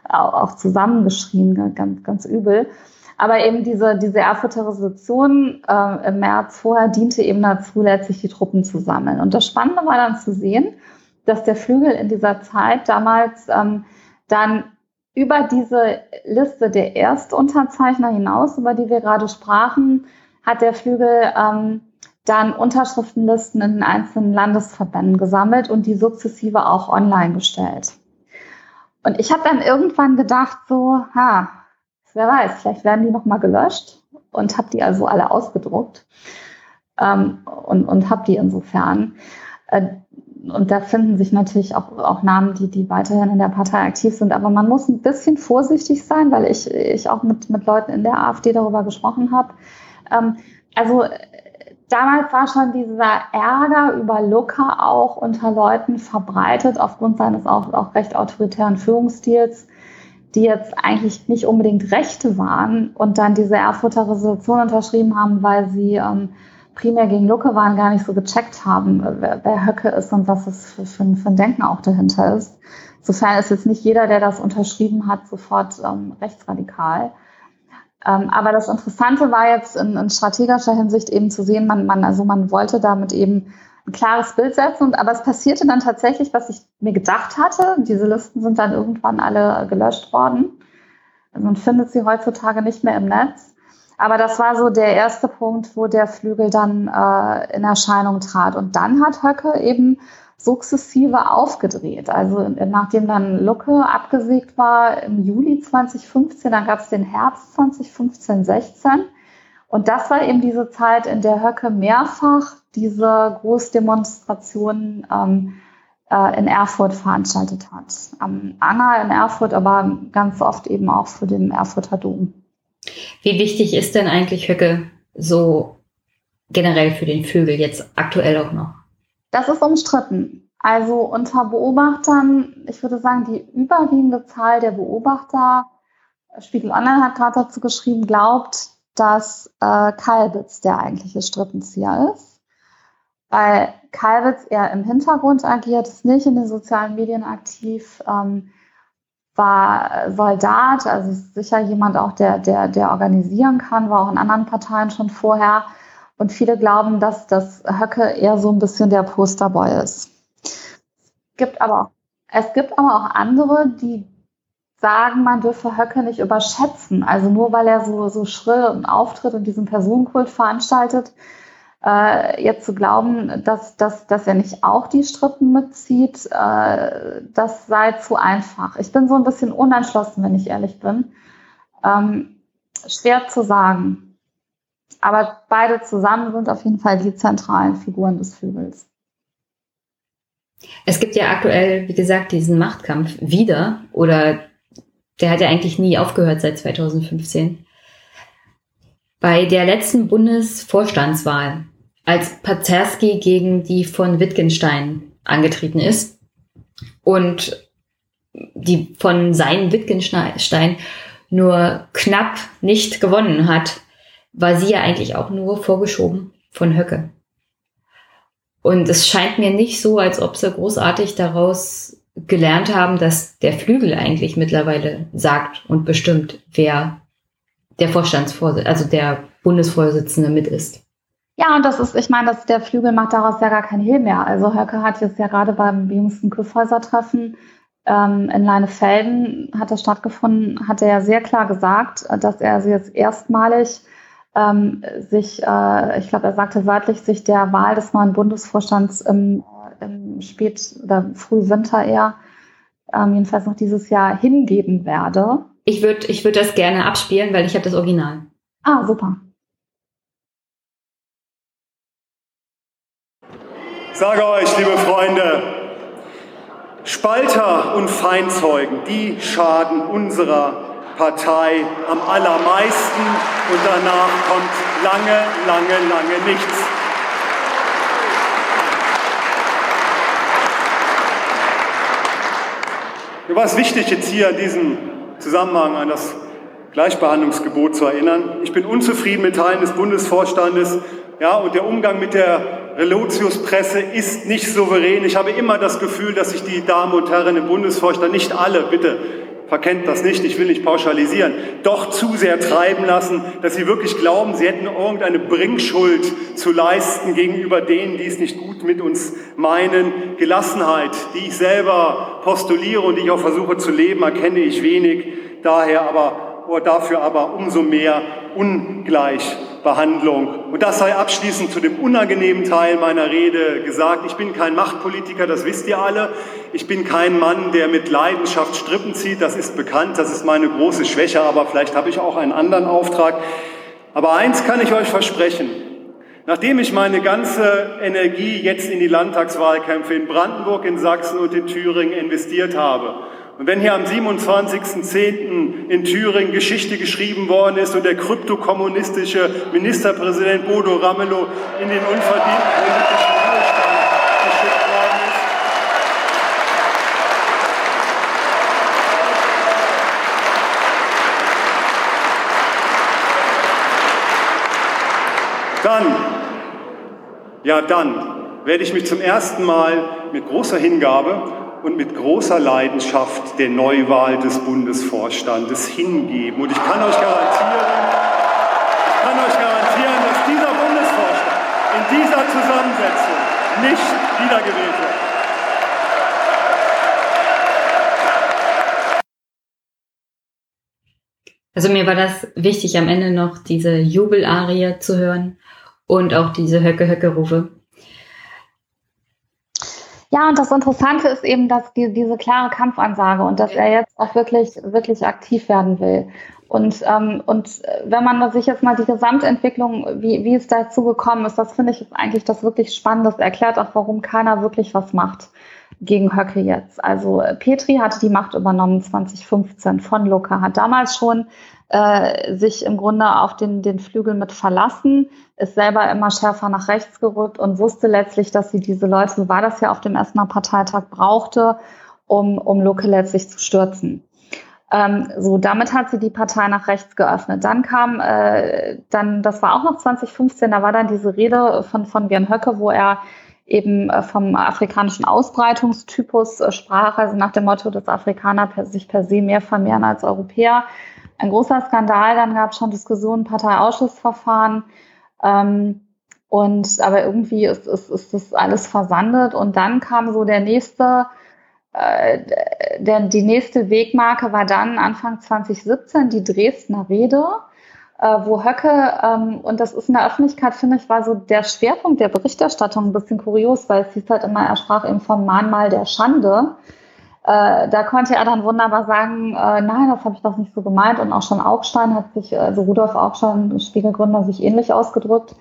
auch, auch zusammengeschrien, ganz, ganz übel. Aber eben diese, diese Erfurter Resolution äh, im März vorher diente eben dazu, letztlich die Truppen zu sammeln. Und das Spannende war dann zu sehen, dass der Flügel in dieser Zeit damals ähm, dann über diese Liste der Erstunterzeichner hinaus, über die wir gerade sprachen, hat der Flügel ähm, dann Unterschriftenlisten in den einzelnen Landesverbänden gesammelt und die sukzessive auch online gestellt. Und ich habe dann irgendwann gedacht, so, ha, wer weiß, vielleicht werden die nochmal gelöscht und habe die also alle ausgedruckt ähm, und, und habe die insofern. Äh, und da finden sich natürlich auch, auch Namen, die, die weiterhin in der Partei aktiv sind. Aber man muss ein bisschen vorsichtig sein, weil ich, ich auch mit, mit Leuten in der AfD darüber gesprochen habe. Ähm, also damals war schon dieser Ärger über Luca auch unter Leuten verbreitet, aufgrund seines auch, auch recht autoritären Führungsstils, die jetzt eigentlich nicht unbedingt Rechte waren und dann diese Erfurter Resolution unterschrieben haben, weil sie ähm, primär gegen Lucke waren, gar nicht so gecheckt haben, wer, wer Höcke ist und was es für, für, für, ein Denken auch dahinter ist. Insofern ist jetzt nicht jeder, der das unterschrieben hat, sofort ähm, rechtsradikal. Ähm, aber das Interessante war jetzt in, in, strategischer Hinsicht eben zu sehen, man, man, also man wollte damit eben ein klares Bild setzen. Und, aber es passierte dann tatsächlich, was ich mir gedacht hatte. Diese Listen sind dann irgendwann alle gelöscht worden. Also man findet sie heutzutage nicht mehr im Netz. Aber das war so der erste Punkt, wo der Flügel dann äh, in Erscheinung trat. Und dann hat Höcke eben sukzessive aufgedreht. Also nachdem dann Lucke abgesägt war im Juli 2015, dann gab es den Herbst 2015, 16. Und das war eben diese Zeit, in der Höcke mehrfach diese Großdemonstrationen ähm, äh, in Erfurt veranstaltet hat. Am Anger in Erfurt, aber ganz oft eben auch für den Erfurter Dom. Wie wichtig ist denn eigentlich Höcke so generell für den Vögel jetzt aktuell auch noch? Das ist umstritten. Also unter Beobachtern, ich würde sagen, die überwiegende Zahl der Beobachter, Spiegel Online hat gerade dazu geschrieben, glaubt, dass äh, Kalbitz der eigentliche Strippenzieher ist. Weil Kalbitz eher im Hintergrund agiert, ist nicht in den sozialen Medien aktiv, ähm, war Soldat, also sicher jemand auch, der, der, der organisieren kann, war auch in anderen Parteien schon vorher und viele glauben, dass das Höcke eher so ein bisschen der Posterboy ist. Es gibt aber auch, es gibt aber auch andere, die sagen, man dürfe Höcke nicht überschätzen. Also nur weil er so, so schrill und auftritt und diesen Personenkult veranstaltet, äh, jetzt zu glauben, dass, dass, dass er nicht auch die Strippen mitzieht, äh, das sei zu einfach. Ich bin so ein bisschen unentschlossen, wenn ich ehrlich bin. Ähm, schwer zu sagen. Aber beide zusammen sind auf jeden Fall die zentralen Figuren des Flügels. Es gibt ja aktuell, wie gesagt, diesen Machtkampf wieder oder der hat ja eigentlich nie aufgehört seit 2015. Bei der letzten Bundesvorstandswahl, als Pazerski gegen die von Wittgenstein angetreten ist und die von seinen Wittgenstein nur knapp nicht gewonnen hat, war sie ja eigentlich auch nur vorgeschoben von Höcke. Und es scheint mir nicht so, als ob sie großartig daraus gelernt haben, dass der Flügel eigentlich mittlerweile sagt und bestimmt, wer der Vorstandsvorsitzende, also der Bundesvorsitzende mit ist. Ja, und das ist, ich meine, dass der Flügel macht daraus ja gar kein Hehl mehr. Also Höcke hat jetzt ja gerade beim jüngsten Küffhäuser-Treffen ähm, in Leinefelden hat das stattgefunden, hat er ja sehr klar gesagt, dass er sie jetzt erstmalig ähm, sich, äh, ich glaube, er sagte wörtlich, sich der Wahl des neuen Bundesvorstands im, im Spät- oder Frühwinter eher, ähm, jedenfalls noch dieses Jahr, hingeben werde. Ich würde ich würd das gerne abspielen, weil ich habe das Original. Ah, super. Ich sage euch, liebe Freunde, Spalter und Feindzeugen, die schaden unserer Partei am allermeisten und danach kommt lange, lange, lange nichts. Mir war es wichtig, jetzt hier in diesem Zusammenhang an das Gleichbehandlungsgebot zu erinnern. Ich bin unzufrieden mit Teilen des Bundesvorstandes ja, und der Umgang mit der Relotius-Presse ist nicht souverän. Ich habe immer das Gefühl, dass sich die Damen und Herren im Bundesvorstand, nicht alle, bitte, verkennt das nicht, ich will nicht pauschalisieren, doch zu sehr treiben lassen, dass sie wirklich glauben, sie hätten irgendeine Bringschuld zu leisten gegenüber denen, die es nicht gut mit uns meinen. Gelassenheit, die ich selber postuliere und die ich auch versuche zu leben, erkenne ich wenig, daher aber, dafür aber umso mehr ungleich Behandlung. Und das sei abschließend zu dem unangenehmen Teil meiner Rede gesagt. Ich bin kein Machtpolitiker, das wisst ihr alle. Ich bin kein Mann, der mit Leidenschaft Strippen zieht. Das ist bekannt, das ist meine große Schwäche, aber vielleicht habe ich auch einen anderen Auftrag. Aber eins kann ich euch versprechen. Nachdem ich meine ganze Energie jetzt in die Landtagswahlkämpfe in Brandenburg, in Sachsen und in Thüringen investiert habe, und wenn hier am 27.10. in Thüringen Geschichte geschrieben worden ist und der kryptokommunistische Ministerpräsident Bodo Ramelow in den unverdienten politischen Ruhestand geschickt worden ist, dann, ja dann, werde ich mich zum ersten Mal mit großer Hingabe und mit großer Leidenschaft der Neuwahl des Bundesvorstandes hingeben. Und ich kann euch garantieren, ich kann euch garantieren, dass dieser Bundesvorstand in dieser Zusammensetzung nicht wiedergewählt wird. Also mir war das wichtig, am Ende noch diese Jubelarie zu hören und auch diese Höcke-Höcke-Rufe. Ja, und das Interessante ist eben, dass die, diese klare Kampfansage und dass er jetzt auch wirklich, wirklich aktiv werden will. Und, ähm, und wenn man sich jetzt mal die Gesamtentwicklung, wie, wie es dazu gekommen ist, das finde ich eigentlich das wirklich Spannende. Das erklärt auch, warum keiner wirklich was macht gegen Höcke jetzt. Also Petri hatte die Macht übernommen 2015 von Luca, hat damals schon äh, sich im Grunde auf den, den Flügel mit verlassen, ist selber immer schärfer nach rechts gerückt und wusste letztlich, dass sie diese Leute, so war das ja auf dem Essener Parteitag, brauchte, um, um Lucke letztlich zu stürzen. Ähm, so, damit hat sie die Partei nach rechts geöffnet. Dann kam, äh, dann, das war auch noch 2015, da war dann diese Rede von, von Björn Höcke, wo er eben äh, vom afrikanischen Ausbreitungstypus äh, sprach, also nach dem Motto, dass Afrikaner per, sich per se mehr vermehren als Europäer ein großer Skandal. Dann gab es schon Diskussionen, Parteiausschussverfahren. Ähm, und aber irgendwie ist, ist, ist das alles versandet. Und dann kam so der nächste, äh, der, die nächste Wegmarke war dann Anfang 2017 die Dresdner Rede, äh, wo Höcke, ähm, und das ist in der Öffentlichkeit, finde ich, war so der Schwerpunkt der Berichterstattung ein bisschen kurios, weil es hieß halt immer, er sprach eben vom Mahnmal der Schande. Äh, da konnte er dann wunderbar sagen, äh, nein, das habe ich doch nicht so gemeint. Und auch schon Augstein hat sich, also Rudolf Augstein, Spiegelgründer, sich ähnlich ausgedrückt.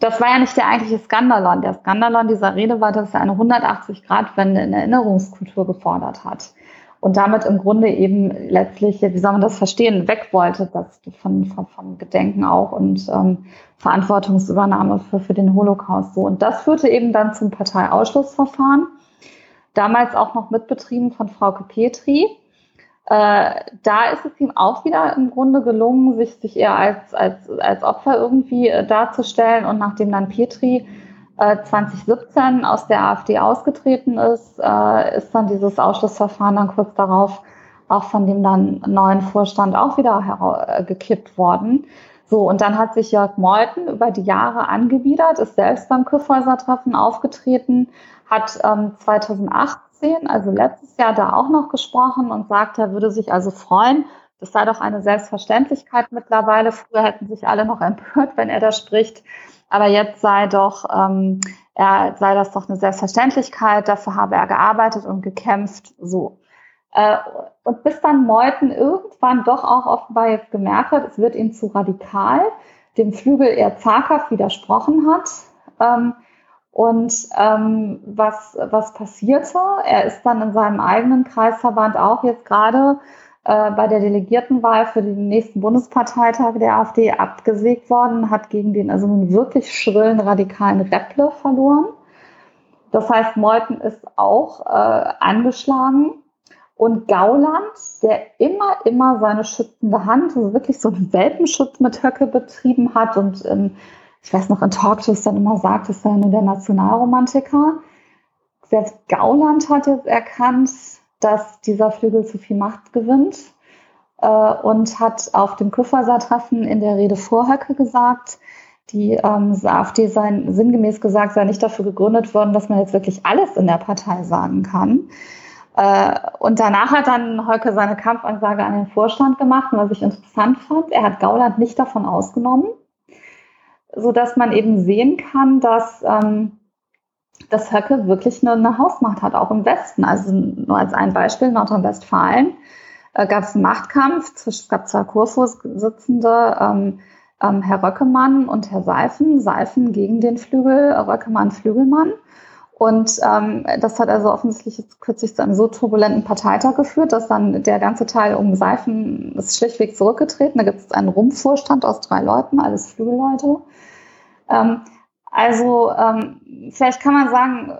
Das war ja nicht der eigentliche Skandalon. Der Skandalon dieser Rede war, dass er eine 180-Grad-Wende in Erinnerungskultur gefordert hat. Und damit im Grunde eben letztlich, wie soll man das verstehen, weg wollte, das von, von, vom Gedenken auch und ähm, Verantwortungsübernahme für, für den Holocaust so. Und das führte eben dann zum Parteiausschlussverfahren damals auch noch mitbetrieben von Frauke Petri. Äh, da ist es ihm auch wieder im Grunde gelungen, sich, sich eher als, als, als Opfer irgendwie äh, darzustellen. Und nachdem dann Petri äh, 2017 aus der AfD ausgetreten ist, äh, ist dann dieses Ausschlussverfahren dann kurz darauf auch von dem dann neuen Vorstand auch wieder äh, gekippt worden. So, und dann hat sich Jörg Meuthen über die Jahre angewidert, ist selbst beim Kyffhäuser-Treffen aufgetreten, hat ähm, 2018, also letztes Jahr, da auch noch gesprochen und sagt, er würde sich also freuen. Das sei doch eine Selbstverständlichkeit mittlerweile. Früher hätten sich alle noch empört, wenn er da spricht. Aber jetzt sei doch, ähm, er sei das doch eine Selbstverständlichkeit. Dafür habe er gearbeitet und gekämpft. So. Äh, und bis dann Meuthen irgendwann doch auch offenbar jetzt gemerkt hat, es wird ihm zu radikal, dem Flügel eher zaghaft widersprochen hat. Ähm, und ähm, was, was passierte? Er ist dann in seinem eigenen Kreisverband auch jetzt gerade äh, bei der Delegiertenwahl für den nächsten Bundesparteitag der AfD abgesägt worden, hat gegen den also einen wirklich schrillen radikalen Repple verloren. Das heißt, Meuthen ist auch äh, angeschlagen. Und Gauland, der immer, immer seine schützende Hand, also wirklich so einen Welpenschutz mit Höcke betrieben hat und ähm, ich weiß noch, in Talkshows dann immer sagt, es sei nur der Nationalromantiker. Selbst Gauland hat jetzt erkannt, dass dieser Flügel zu viel Macht gewinnt äh, und hat auf dem Küfferser-Treffen in der Rede vor Höcke gesagt, die ähm, AfD sei sinngemäß gesagt, sei nicht dafür gegründet worden, dass man jetzt wirklich alles in der Partei sagen kann. Äh, und danach hat dann Höcke seine Kampfansage an den Vorstand gemacht, was ich interessant fand. Er hat Gauland nicht davon ausgenommen so dass man eben sehen kann, dass, ähm, dass Höcke wirklich eine, eine Hausmacht hat, auch im Westen. Also nur als ein Beispiel, Nordrhein-Westfalen äh, gab es einen Machtkampf, es gab zwei Kurvorsitzende, ähm, ähm, Herr Röckemann und Herr Seifen. Seifen gegen den Flügel, Röckemann Flügelmann. Und ähm, das hat also offensichtlich jetzt kürzlich zu einem so turbulenten Parteitag geführt, dass dann der ganze Teil um Seifen ist schlichtweg zurückgetreten. Da gibt es einen Rumpfvorstand aus drei Leuten, alles Flügelleute. Ähm, also ähm, vielleicht kann man sagen,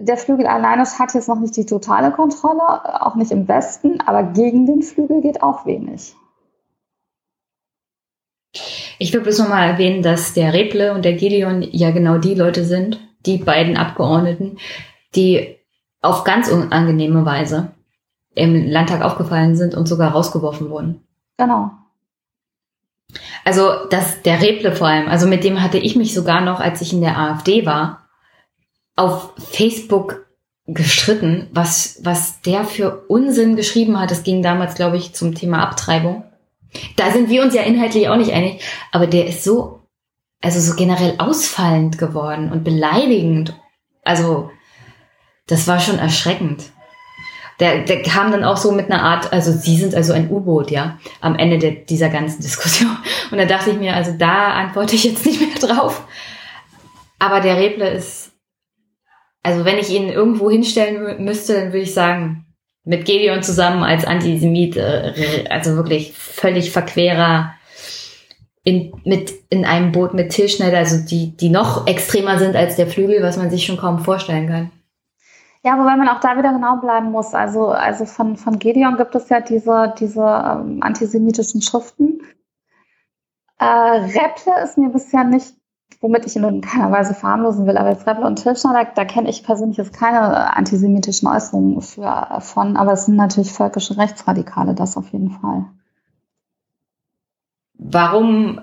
der Flügel alleine hat jetzt noch nicht die totale Kontrolle, auch nicht im Westen, aber gegen den Flügel geht auch wenig. Ich will bloß nochmal erwähnen, dass der Reble und der Gideon ja genau die Leute sind, die beiden Abgeordneten, die auf ganz unangenehme Weise im Landtag aufgefallen sind und sogar rausgeworfen wurden. Genau. Also das, der Reble vor allem, also mit dem hatte ich mich sogar noch, als ich in der AfD war, auf Facebook gestritten, was, was der für Unsinn geschrieben hat. Es ging damals, glaube ich, zum Thema Abtreibung. Da sind wir uns ja inhaltlich auch nicht einig, aber der ist so, also so generell ausfallend geworden und beleidigend. Also, das war schon erschreckend. Der, der kam dann auch so mit einer Art, also sie sind also ein U-Boot, ja, am Ende der, dieser ganzen Diskussion. Und da dachte ich mir, also da antworte ich jetzt nicht mehr drauf. Aber der Reble ist, also wenn ich ihn irgendwo hinstellen müsste, dann würde ich sagen, mit Gedeon zusammen als Antisemit, äh, also wirklich völlig verquerer, in, mit, in einem Boot mit Tilschneider, also die, die noch extremer sind als der Flügel, was man sich schon kaum vorstellen kann. Ja, wobei man auch da wieder genau bleiben muss. Also, also von, von Gedeon gibt es ja diese, diese ähm, antisemitischen Schriften. Äh, Repple ist mir bisher nicht womit ich ihn in keiner Weise verharmlosen will, aber jetzt Rebel und Tilschner, da, da kenne ich persönlich jetzt keine antisemitischen Äußerungen für, von, aber es sind natürlich völkische Rechtsradikale, das auf jeden Fall. Warum,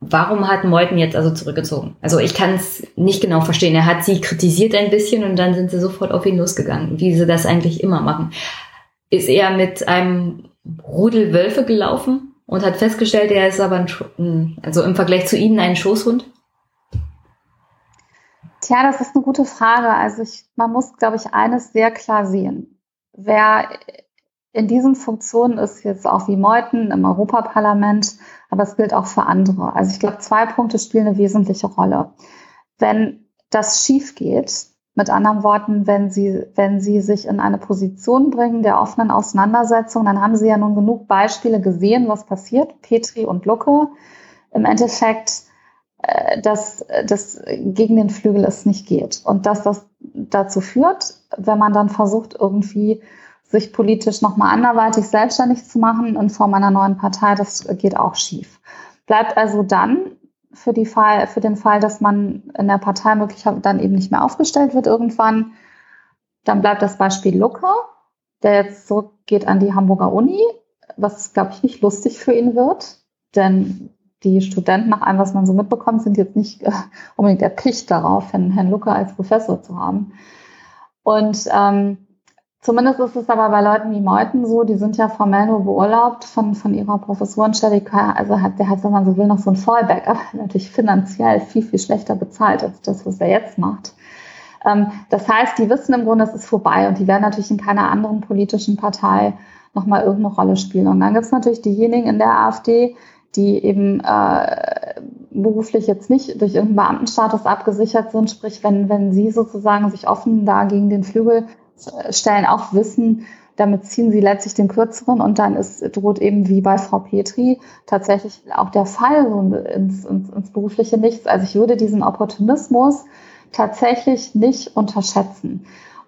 warum hat Meuthen jetzt also zurückgezogen? Also ich kann es nicht genau verstehen. Er hat sie kritisiert ein bisschen und dann sind sie sofort auf ihn losgegangen, wie sie das eigentlich immer machen. Ist er mit einem Rudel Wölfe gelaufen? und hat festgestellt, er ist aber ein, also im Vergleich zu Ihnen ein Schoßhund? Tja, das ist eine gute Frage. Also ich, man muss, glaube ich, eines sehr klar sehen. Wer in diesen Funktionen ist jetzt auch wie Meuthen im Europaparlament, aber es gilt auch für andere. Also ich glaube, zwei Punkte spielen eine wesentliche Rolle. Wenn das schief geht, mit anderen Worten, wenn Sie, wenn Sie sich in eine Position bringen der offenen Auseinandersetzung, dann haben Sie ja nun genug Beispiele gesehen, was passiert, Petri und Lucke. Im Endeffekt, äh, dass das gegen den Flügel es nicht geht. Und dass das dazu führt, wenn man dann versucht, irgendwie sich politisch nochmal anderweitig selbstständig zu machen in Form einer neuen Partei, das geht auch schief. Bleibt also dann für, die Fall, für den Fall, dass man in der Partei möglicherweise dann eben nicht mehr aufgestellt wird irgendwann. Dann bleibt das Beispiel Lucke, der jetzt zurückgeht an die Hamburger Uni, was, glaube ich, nicht lustig für ihn wird, denn die Studenten, nach allem, was man so mitbekommt, sind jetzt nicht äh, unbedingt erpicht darauf, Herrn, Herrn Lucke als Professor zu haben. Und ähm, Zumindest ist es aber bei Leuten wie Meuthen so, die sind ja formell nur beurlaubt von, von ihrer Professorenstelle. Also hat, der hat, wenn man so will, noch so ein Fallback, aber natürlich finanziell viel, viel schlechter bezahlt als das, was er jetzt macht. Ähm, das heißt, die wissen im Grunde, es ist vorbei und die werden natürlich in keiner anderen politischen Partei nochmal irgendeine Rolle spielen. Und dann gibt es natürlich diejenigen in der AfD, die eben äh, beruflich jetzt nicht durch irgendeinen Beamtenstatus abgesichert sind, sprich, wenn, wenn sie sozusagen sich offen da gegen den Flügel Stellen auch wissen, damit ziehen sie letztlich den kürzeren und dann ist, droht eben wie bei Frau Petri tatsächlich auch der Fall ins, ins, ins berufliche Nichts. Also ich würde diesen Opportunismus tatsächlich nicht unterschätzen.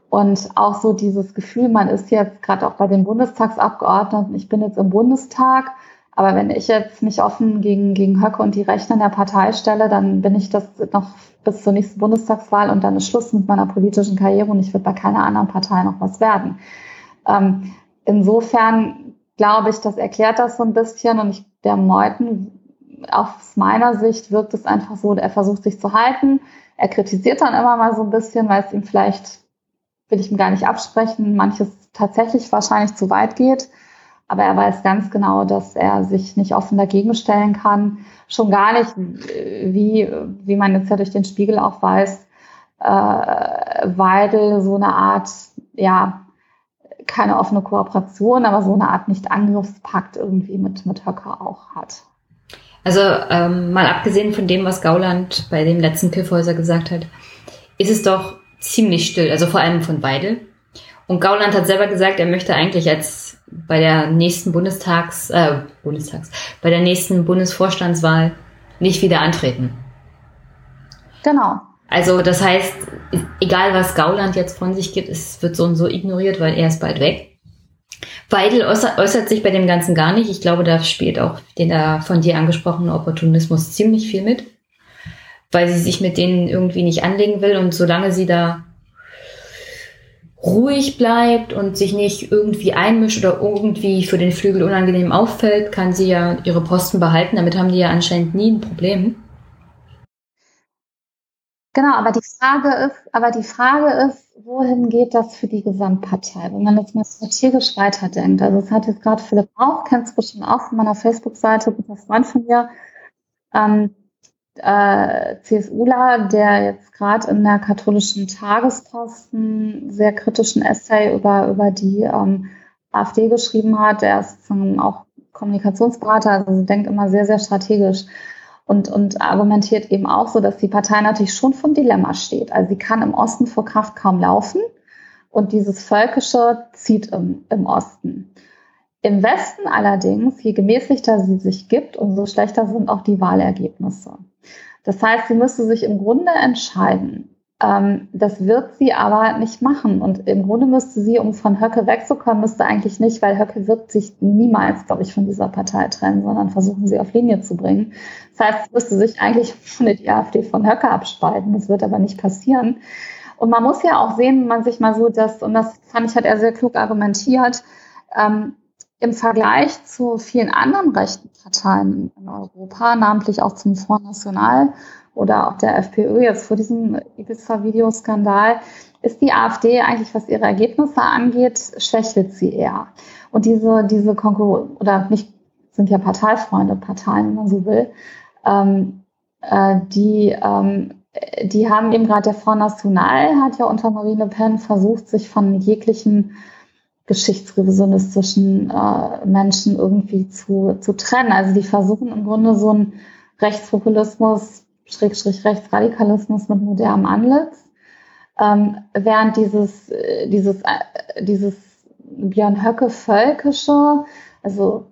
Und auch so dieses Gefühl, man ist jetzt gerade auch bei den Bundestagsabgeordneten, ich bin jetzt im Bundestag, aber wenn ich jetzt mich offen gegen, gegen Höcke und die Rechte in der Partei stelle, dann bin ich das noch bis zur nächsten Bundestagswahl und dann ist Schluss mit meiner politischen Karriere und ich würde bei keiner anderen Partei noch was werden. Ähm, insofern glaube ich, das erklärt das so ein bisschen und ich, der Meuthen, aus meiner Sicht wirkt es einfach so, er versucht sich zu halten. Er kritisiert dann immer mal so ein bisschen, weil es ihm vielleicht, will ich ihm gar nicht absprechen, manches tatsächlich wahrscheinlich zu weit geht aber er weiß ganz genau, dass er sich nicht offen dagegen stellen kann. Schon gar nicht, wie, wie man jetzt ja durch den Spiegel auch weiß, äh, Weidel so eine Art, ja, keine offene Kooperation, aber so eine Art Nicht-Angriffspakt irgendwie mit, mit Höcker auch hat. Also ähm, mal abgesehen von dem, was Gauland bei dem letzten Kiffhäuser gesagt hat, ist es doch ziemlich still, also vor allem von Weidel. Und Gauland hat selber gesagt, er möchte eigentlich als bei der nächsten Bundestags, äh, Bundestags, bei der nächsten Bundesvorstandswahl nicht wieder antreten. Genau. Also das heißt, egal was Gauland jetzt von sich gibt, es wird so und so ignoriert, weil er ist bald weg. Weidel äußert, äußert sich bei dem Ganzen gar nicht. Ich glaube, da spielt auch der von dir angesprochene Opportunismus ziemlich viel mit, weil sie sich mit denen irgendwie nicht anlegen will und solange sie da ruhig bleibt und sich nicht irgendwie einmischt oder irgendwie für den Flügel unangenehm auffällt, kann sie ja ihre Posten behalten. Damit haben die ja anscheinend nie ein Problem. Genau, aber die Frage ist, aber die Frage ist, wohin geht das für die Gesamtpartei? Wenn man jetzt mal strategisch weiterdenkt. Also es hat jetzt gerade Philipp auch, kennst du bestimmt auch von meiner Facebook-Seite, guter Freund von mir, ähm, äh, CSUler, der jetzt gerade in der katholischen Tagesposten sehr kritischen Essay über, über die ähm, AfD geschrieben hat. Der ist auch Kommunikationsberater, also denkt immer sehr, sehr strategisch und, und argumentiert eben auch so, dass die Partei natürlich schon vom Dilemma steht. Also sie kann im Osten vor Kraft kaum laufen und dieses Völkische zieht im, im Osten. Im Westen allerdings, je gemäßigter sie sich gibt, umso schlechter sind auch die Wahlergebnisse. Das heißt, sie müsste sich im Grunde entscheiden, ähm, das wird sie aber nicht machen. Und im Grunde müsste sie, um von Höcke wegzukommen, müsste eigentlich nicht, weil Höcke wird sich niemals, glaube ich, von dieser Partei trennen, sondern versuchen sie auf Linie zu bringen. Das heißt, es müsste sich eigentlich von die AfD von Höcke abspalten. Das wird aber nicht passieren. Und man muss ja auch sehen, wenn man sich mal so das, und das fand ich, hat er sehr klug argumentiert, ähm, im Vergleich zu vielen anderen rechten Parteien in Europa, namentlich auch zum Front National oder auch der FPÖ jetzt vor diesem Ibiza-Videoskandal, ist die AfD eigentlich, was ihre Ergebnisse angeht, schwächelt sie eher. Und diese, diese Konkurrenz, oder nicht, sind ja Parteifreunde, Parteien, wenn man so will, ähm, äh, die, ähm, die haben eben gerade der Front National, hat ja unter Marine Le Pen versucht, sich von jeglichen geschichtsrevisionistischen äh, Menschen irgendwie zu, zu trennen. Also die versuchen im Grunde so einen Rechtspopulismus Schrägstrich Rechtsradikalismus mit modernem Anlitz. Ähm, während dieses, äh, dieses, äh, dieses Björn Höcke völkische, also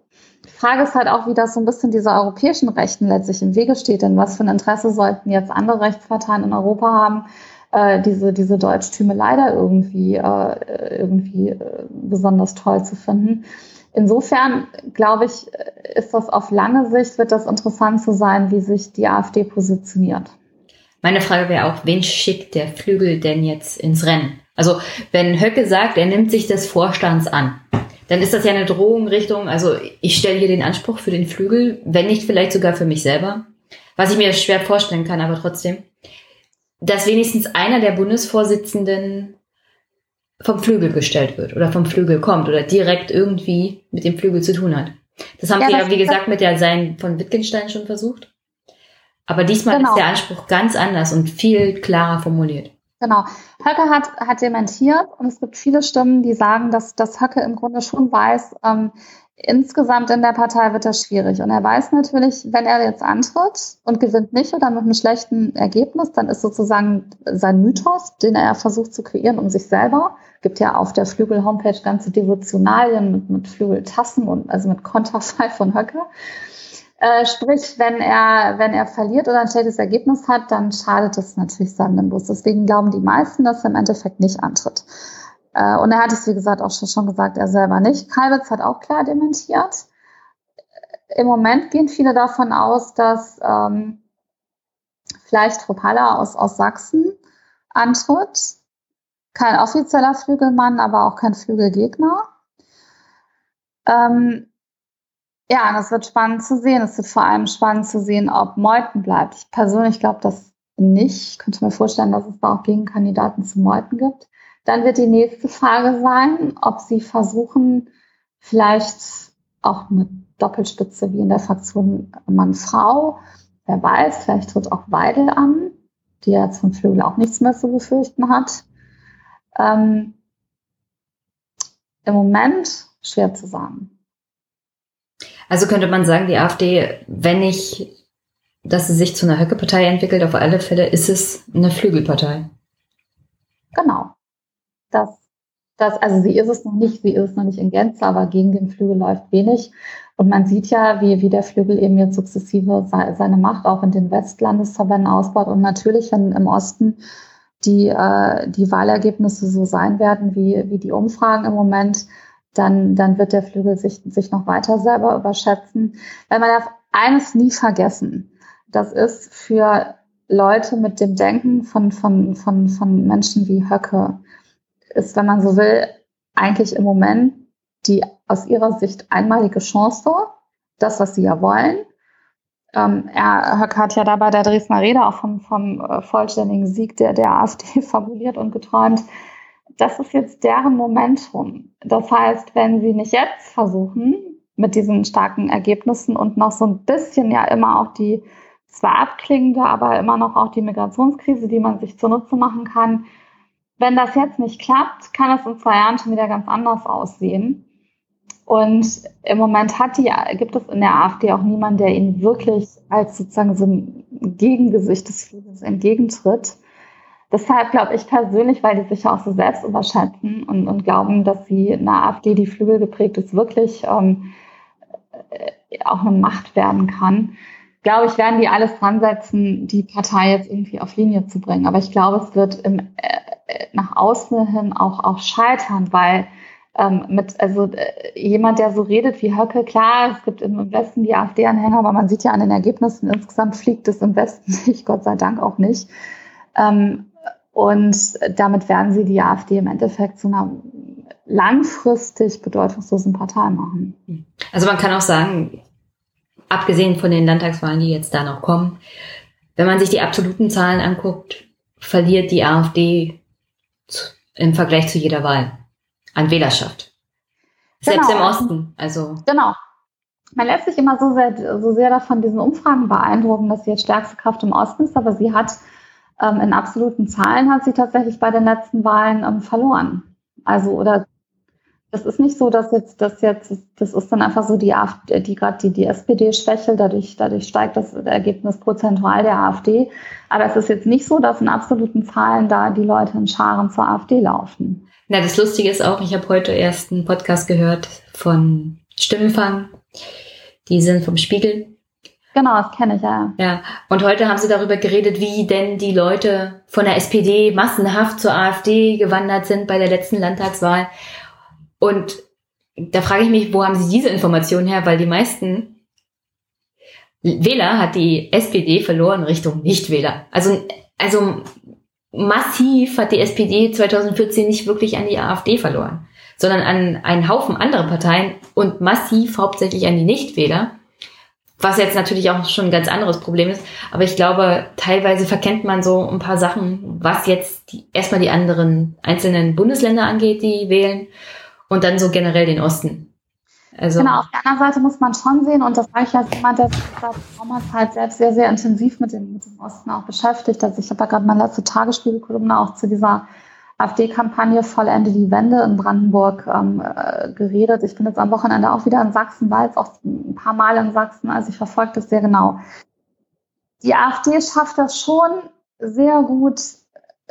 die Frage ist halt auch, wie das so ein bisschen dieser europäischen Rechten letztlich im Wege steht. Denn was für ein Interesse sollten jetzt andere Rechtsparteien in Europa haben, äh, diese, diese Deutschtüme leider irgendwie, äh, irgendwie äh, besonders toll zu finden. Insofern glaube ich, ist das auf lange Sicht, wird das interessant zu sein, wie sich die AfD positioniert. Meine Frage wäre auch, wen schickt der Flügel denn jetzt ins Rennen? Also wenn Höcke sagt, er nimmt sich des Vorstands an, dann ist das ja eine Drohung Richtung, also ich stelle hier den Anspruch für den Flügel, wenn nicht vielleicht sogar für mich selber, was ich mir schwer vorstellen kann, aber trotzdem, dass wenigstens einer der Bundesvorsitzenden vom Flügel gestellt wird oder vom Flügel kommt oder direkt irgendwie mit dem Flügel zu tun hat. Das haben ja, sie ja, wie gesagt, mit der Sein von Wittgenstein schon versucht. Aber diesmal genau. ist der Anspruch ganz anders und viel klarer formuliert. Genau. Höcke hat, hat dementiert und es gibt viele Stimmen, die sagen, dass, dass Höcke im Grunde schon weiß, ähm, insgesamt in der Partei wird das schwierig. Und er weiß natürlich, wenn er jetzt antritt und gewinnt nicht oder mit einem schlechten Ergebnis, dann ist sozusagen sein Mythos, den er versucht zu kreieren um sich selber. Gibt ja auf der Flügel-Homepage ganze Devotionalien mit, mit Flügeltassen und also mit Konterfei von Höcke. Äh, sprich, wenn er, wenn er verliert oder ein schlechtes Ergebnis hat, dann schadet das natürlich seinem Nimbus. Deswegen glauben die meisten, dass er im Endeffekt nicht antritt. Äh, und er hat es, wie gesagt, auch schon gesagt, er selber nicht. Kalbitz hat auch klar dementiert. Im Moment gehen viele davon aus, dass ähm, vielleicht Tropalla aus, aus Sachsen antritt. Kein offizieller Flügelmann, aber auch kein Flügelgegner. Ähm, ja, das wird spannend zu sehen. Es wird vor allem spannend zu sehen, ob Meuthen bleibt. Ich persönlich glaube das nicht. Ich könnte mir vorstellen, dass es da auch Gegenkandidaten zu Meuthen gibt. Dann wird die nächste Frage sein, ob Sie versuchen, vielleicht auch eine Doppelspitze wie in der Fraktion Mann-Frau, wer weiß, vielleicht tritt auch Weidel an, die jetzt von Flügel auch nichts mehr zu befürchten hat. Ähm, Im Moment schwer zu sagen. Also könnte man sagen, die AfD, wenn nicht, dass sie sich zu einer Höcke-Partei entwickelt, auf alle Fälle ist es eine Flügelpartei. Genau. Das, das, also sie ist es noch nicht, sie ist noch nicht in Gänze, aber gegen den Flügel läuft wenig. Und man sieht ja, wie, wie der Flügel eben jetzt sukzessive seine Macht auch in den Westlandesverbänden ausbaut. Und natürlich, wenn im Osten die, äh, die Wahlergebnisse so sein werden wie, wie die Umfragen im Moment, dann, dann wird der Flügel sich, sich noch weiter selber überschätzen. Weil man darf eines nie vergessen. Das ist für Leute mit dem Denken von, von, von, von Menschen wie Höcke, ist, wenn man so will, eigentlich im Moment die aus ihrer Sicht einmalige Chance, das, was sie ja wollen. Ähm, er, Höcke hat ja da bei der Dresdner Rede auch vom, vom äh, vollständigen Sieg der, der AfD fabuliert und geträumt. Das ist jetzt deren Momentum. Das heißt, wenn sie nicht jetzt versuchen, mit diesen starken Ergebnissen und noch so ein bisschen ja immer auch die zwar abklingende, aber immer noch auch die Migrationskrise, die man sich zunutze machen kann. Wenn das jetzt nicht klappt, kann es in zwei Jahren schon wieder ganz anders aussehen. Und im Moment die, gibt es in der AfD auch niemanden, der ihnen wirklich als sozusagen so ein Gegengesicht des Friedens entgegentritt. Deshalb glaube ich persönlich, weil die sich ja auch so selbst überschätzen und, und glauben, dass sie in der AfD, die Flügel geprägt ist, wirklich ähm, äh, auch eine Macht werden kann, glaube ich, werden die alles dran setzen, die Partei jetzt irgendwie auf Linie zu bringen. Aber ich glaube, es wird im, äh nach außen hin auch, auch scheitern, weil ähm, mit, also äh, jemand, der so redet wie Höcke, klar, es gibt im Westen die AfD-Anhänger, aber man sieht ja an den Ergebnissen, insgesamt fliegt es im Westen nicht, Gott sei Dank auch nicht. Ähm, und damit werden sie die AfD im Endeffekt zu einer langfristig bedeutungslosen Partei machen. Also man kann auch sagen, abgesehen von den Landtagswahlen, die jetzt da noch kommen, wenn man sich die absoluten Zahlen anguckt, verliert die AfD im Vergleich zu jeder Wahl an Wählerschaft. Selbst genau. im Osten. Also. Genau. Man lässt sich immer so sehr, so sehr davon diesen Umfragen beeindrucken, dass sie jetzt stärkste Kraft im Osten ist, aber sie hat ähm, in absoluten Zahlen hat sie tatsächlich bei den letzten Wahlen ähm, verloren. Also oder es ist nicht so, dass jetzt das jetzt, das ist dann einfach so die AfD, die gerade die, die SPD schwächelt, dadurch, dadurch steigt das Ergebnis prozentual der AfD. Aber es ist jetzt nicht so, dass in absoluten Zahlen da die Leute in Scharen zur AfD laufen. Na, das Lustige ist auch, ich habe heute erst einen Podcast gehört von Stimmenfang. Die sind vom Spiegel. Genau, das kenne ich ja. Ja, und heute haben sie darüber geredet, wie denn die Leute von der SPD massenhaft zur AfD gewandert sind bei der letzten Landtagswahl. Und da frage ich mich, wo haben sie diese Information her? Weil die meisten Wähler hat die SPD verloren Richtung Nichtwähler. Also, also massiv hat die SPD 2014 nicht wirklich an die AfD verloren, sondern an einen Haufen andere Parteien und massiv hauptsächlich an die Nichtwähler. Was jetzt natürlich auch schon ein ganz anderes Problem ist. Aber ich glaube, teilweise verkennt man so ein paar Sachen, was jetzt die, erstmal die anderen einzelnen Bundesländer angeht, die wählen, und dann so generell den Osten. Also genau, auf der anderen Seite muss man schon sehen, und das sage ich als jemand, der sich seit Sommerzeit selbst sehr, sehr intensiv mit dem, mit dem Osten auch beschäftigt. Also ich habe ja gerade meine letzte Tagesspiegelkolumne auch zu dieser AfD-Kampagne Vollende die Wende in Brandenburg ähm, äh, geredet. Ich bin jetzt am Wochenende auch wieder in Sachsen, war jetzt auch ein paar Mal in Sachsen, also ich verfolge das sehr genau. Die AfD schafft das schon sehr gut,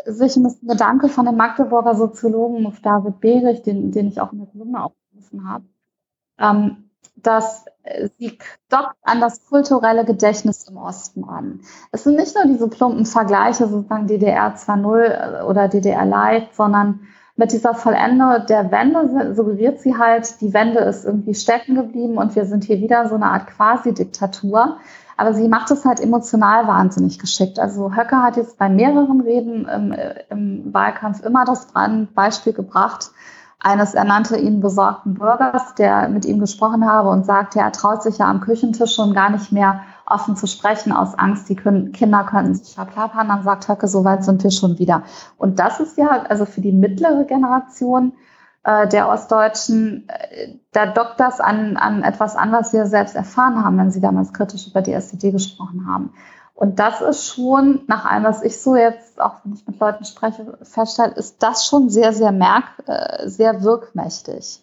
sich ein Gedanke von dem Magdeburger Soziologen David Behrig, den, den ich auch in der Kolumne aufgerufen habe, ähm, dass sie dockt an das kulturelle Gedächtnis im Osten an. Es sind nicht nur diese plumpen Vergleiche, sozusagen DDR 2.0 oder DDR Light, sondern mit dieser Vollende der Wende suggeriert sie halt, die Wende ist irgendwie stecken geblieben und wir sind hier wieder so eine Art Quasi-Diktatur. Aber sie macht es halt emotional wahnsinnig geschickt. Also Höcke hat jetzt bei mehreren Reden im, im Wahlkampf immer das Beispiel gebracht, eines, er nannte ihn besorgten Bürgers, der mit ihm gesprochen habe und sagte, er traut sich ja am Küchentisch schon gar nicht mehr offen zu sprechen aus Angst, die können, Kinder könnten sich verplappern. Dann sagt Höcke, so weit sind wir schon wieder. Und das ist ja also für die mittlere Generation äh, der Ostdeutschen, äh, da dockt das an, an etwas an, was sie selbst erfahren haben, wenn sie damals kritisch über die SED gesprochen haben. Und das ist schon, nach allem, was ich so jetzt, auch wenn ich mit Leuten spreche, feststelle, ist das schon sehr, sehr merk, äh, sehr wirkmächtig.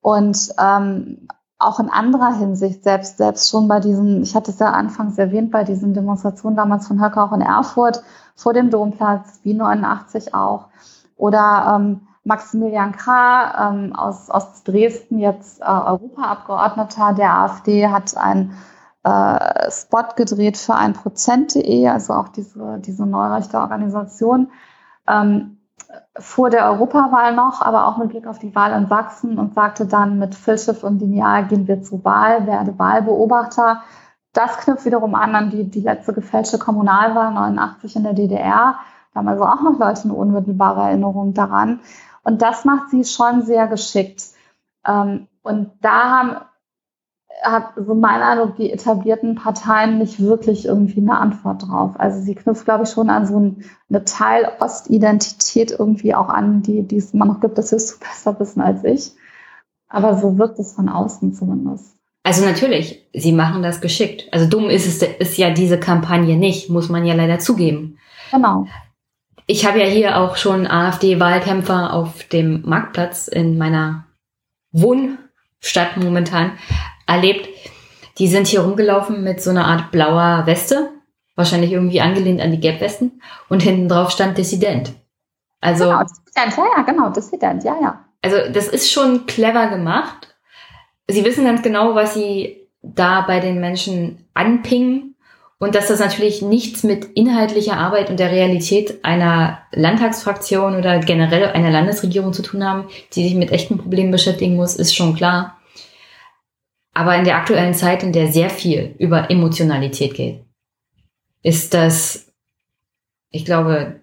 Und ähm, auch in anderer Hinsicht, selbst, selbst schon bei diesen, ich hatte es ja anfangs erwähnt, bei diesen Demonstrationen damals von Höcker auch in Erfurt vor dem Domplatz, wie 89 auch, oder ähm, Maximilian Krah ähm, aus, aus Dresden, jetzt äh, Europaabgeordneter der AfD, hat ein äh, Spot gedreht für ein Prozent.de, also auch diese, diese neurechte Organisation, ähm, vor der Europawahl noch, aber auch mit Blick auf die Wahl in Sachsen und sagte dann mit Filschiff und Lineal gehen wir zur Wahl, werde Wahlbeobachter. Das knüpft wiederum an an die, die letzte gefälschte Kommunalwahl 89 in der DDR. Da haben also auch noch Leute eine unmittelbare Erinnerung daran. Und das macht sie schon sehr geschickt. Ähm, und da haben habe so mein Eindruck, die etablierten Parteien nicht wirklich irgendwie eine Antwort drauf. Also sie knüpft, glaube ich, schon an so eine Teil-Ost-Identität irgendwie auch an, die, die es immer noch gibt. Das wirst du besser wissen als ich. Aber so wirkt es von außen zumindest. Also natürlich, sie machen das geschickt. Also dumm ist es ist ja diese Kampagne nicht, muss man ja leider zugeben. Genau. Ich habe ja hier auch schon AfD-Wahlkämpfer auf dem Marktplatz in meiner Wohnstadt momentan erlebt. Die sind hier rumgelaufen mit so einer Art blauer Weste, wahrscheinlich irgendwie angelehnt an die Gelbwesten, und hinten drauf stand Dissident. Also, genau, Dissident, ja, ja, genau, Dissident, ja, ja. Also, das ist schon clever gemacht. Sie wissen ganz genau, was sie da bei den Menschen anpingen und dass das natürlich nichts mit inhaltlicher Arbeit und der Realität einer Landtagsfraktion oder generell einer Landesregierung zu tun haben, die sich mit echten Problemen beschäftigen muss, ist schon klar. Aber in der aktuellen Zeit, in der sehr viel über Emotionalität geht, ist das, ich glaube,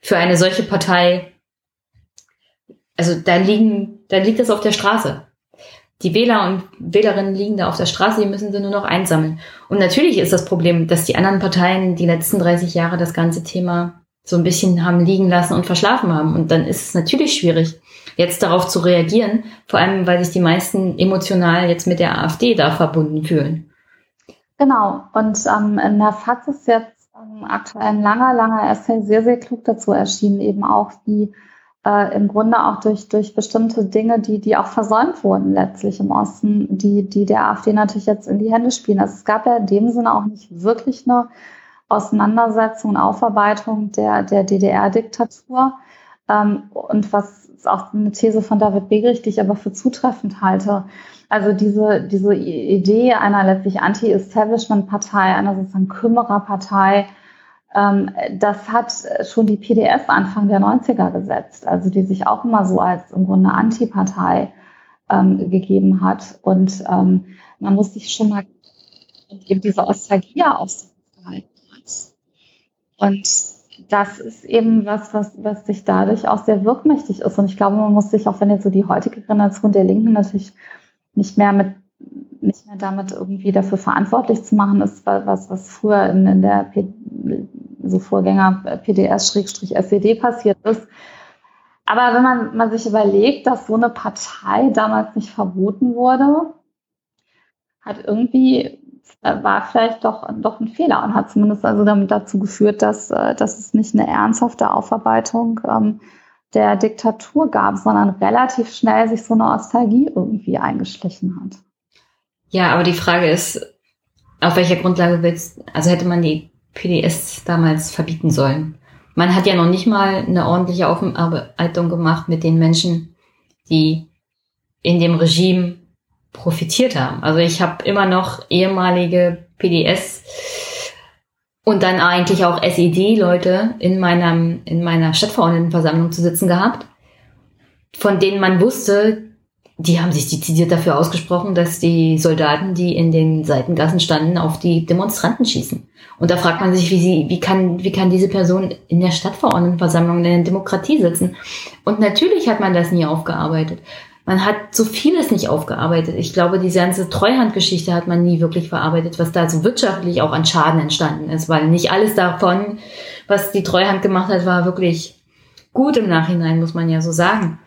für eine solche Partei, also da liegen, da liegt das auf der Straße. Die Wähler und Wählerinnen liegen da auf der Straße, die müssen sie nur noch einsammeln. Und natürlich ist das Problem, dass die anderen Parteien die letzten 30 Jahre das ganze Thema so ein bisschen haben liegen lassen und verschlafen haben. Und dann ist es natürlich schwierig, jetzt darauf zu reagieren, vor allem weil sich die meisten emotional jetzt mit der AfD da verbunden fühlen. Genau, und ähm, in der FAZ ist jetzt ähm, aktuell ein langer, langer Essay sehr, sehr klug dazu erschienen, eben auch die äh, im Grunde auch durch, durch bestimmte Dinge, die, die auch versäumt wurden letztlich im Osten, die, die der AfD natürlich jetzt in die Hände spielen. Also es gab ja in dem Sinne auch nicht wirklich eine Auseinandersetzung, Aufarbeitung der, der DDR-Diktatur. Ähm, und was ist auch eine These von David Begrich, die ich aber für zutreffend halte. Also diese, diese Idee einer letztlich Anti-Establishment-Partei, einer sozusagen Kümmererpartei, ähm, das hat schon die PDS Anfang der 90er gesetzt, also die sich auch immer so als im Grunde Antipartei ähm, gegeben hat. Und ähm, man muss sich schon mal eben diese Ostalgie aushalten hat. Und das ist eben was, was, was sich dadurch auch sehr wirkmächtig ist. Und ich glaube, man muss sich, auch wenn jetzt so die heutige Generation der Linken natürlich nicht mehr mit nicht mehr damit irgendwie dafür verantwortlich zu machen ist, was, was früher in, in der P so Vorgänger PDS-SED passiert ist. Aber wenn man, man sich überlegt, dass so eine Partei damals nicht verboten wurde, hat irgendwie war vielleicht doch, doch ein Fehler und hat zumindest also damit dazu geführt, dass, äh, dass es nicht eine ernsthafte Aufarbeitung ähm, der Diktatur gab, sondern relativ schnell sich so eine Ostalgie irgendwie eingeschlichen hat. Ja, aber die Frage ist, auf welcher Grundlage willst, also hätte man die PDS damals verbieten sollen? Man hat ja noch nicht mal eine ordentliche Aufarbeitung gemacht mit den Menschen, die in dem Regime profitiert haben. Also ich habe immer noch ehemalige PDS und dann eigentlich auch SED-Leute in meinem in meiner Stadtverordnetenversammlung zu sitzen gehabt, von denen man wusste, die haben sich dezidiert dafür ausgesprochen, dass die Soldaten, die in den Seitengassen standen, auf die Demonstranten schießen. Und da fragt man sich, wie, sie, wie, kann, wie kann diese Person in der Stadtverordnetenversammlung in der Demokratie sitzen? Und natürlich hat man das nie aufgearbeitet man hat so vieles nicht aufgearbeitet. Ich glaube, diese ganze Treuhandgeschichte hat man nie wirklich verarbeitet, was da so wirtschaftlich auch an Schaden entstanden ist, weil nicht alles davon, was die Treuhand gemacht hat, war wirklich gut im Nachhinein, muss man ja so sagen.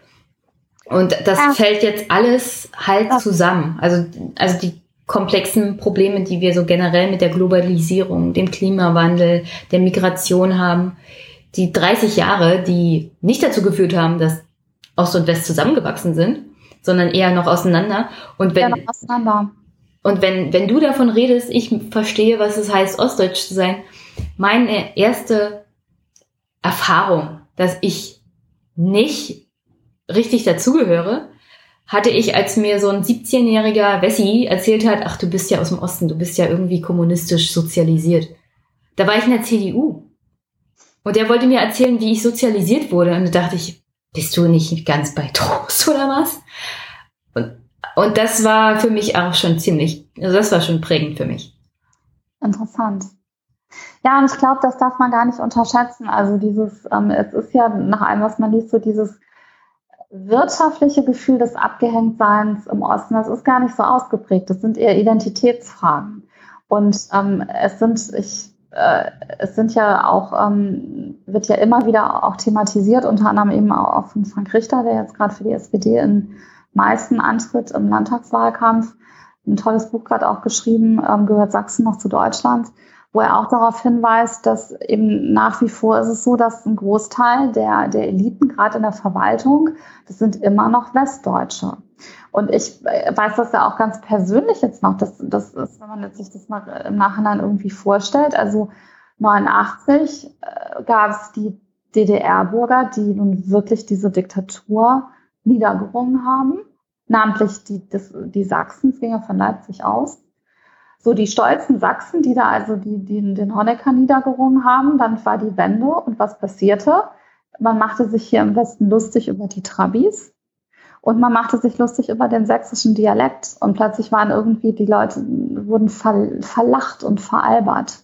Und das ja. fällt jetzt alles halt zusammen. Also, also die komplexen Probleme, die wir so generell mit der Globalisierung, dem Klimawandel, der Migration haben, die 30 Jahre, die nicht dazu geführt haben, dass Ost und West zusammengewachsen sind, sondern eher noch auseinander. Und wenn, ja, auseinander. Und wenn, wenn du davon redest, ich verstehe, was es heißt, Ostdeutsch zu sein. Meine erste Erfahrung, dass ich nicht richtig dazugehöre, hatte ich, als mir so ein 17-jähriger Wessi erzählt hat, ach, du bist ja aus dem Osten, du bist ja irgendwie kommunistisch sozialisiert. Da war ich in der CDU. Und der wollte mir erzählen, wie ich sozialisiert wurde. Und da dachte ich, bist du nicht ganz bei Trost oder was? Und, und das war für mich auch schon ziemlich, also das war schon prägend für mich. Interessant. Ja, und ich glaube, das darf man gar nicht unterschätzen. Also dieses, ähm, es ist ja nach allem, was man liest, so dieses wirtschaftliche Gefühl des Abgehängtseins im Osten, das ist gar nicht so ausgeprägt. Das sind eher Identitätsfragen. Und ähm, es sind, ich, äh, es sind ja auch, ähm, wird ja immer wieder auch thematisiert, unter anderem eben auch von Frank Richter, der jetzt gerade für die SPD in Meißen antritt im Landtagswahlkampf. Ein tolles Buch gerade auch geschrieben, ähm, gehört Sachsen noch zu Deutschland wo er auch darauf hinweist, dass eben nach wie vor ist es so, dass ein Großteil der, der Eliten, gerade in der Verwaltung, das sind immer noch Westdeutsche. Und ich weiß das ja auch ganz persönlich jetzt noch, dass das ist, wenn man sich das mal im Nachhinein irgendwie vorstellt. Also 89 äh, gab es die DDR-Bürger, die nun wirklich diese Diktatur niedergerungen haben, namentlich die, die Sachsen, es ging ja von Leipzig aus so die stolzen Sachsen, die da also die, die den Honecker niedergerungen haben. Dann war die Wende und was passierte? Man machte sich hier im Westen lustig über die Trabis und man machte sich lustig über den sächsischen Dialekt und plötzlich waren irgendwie die Leute wurden ver, verlacht und veralbert.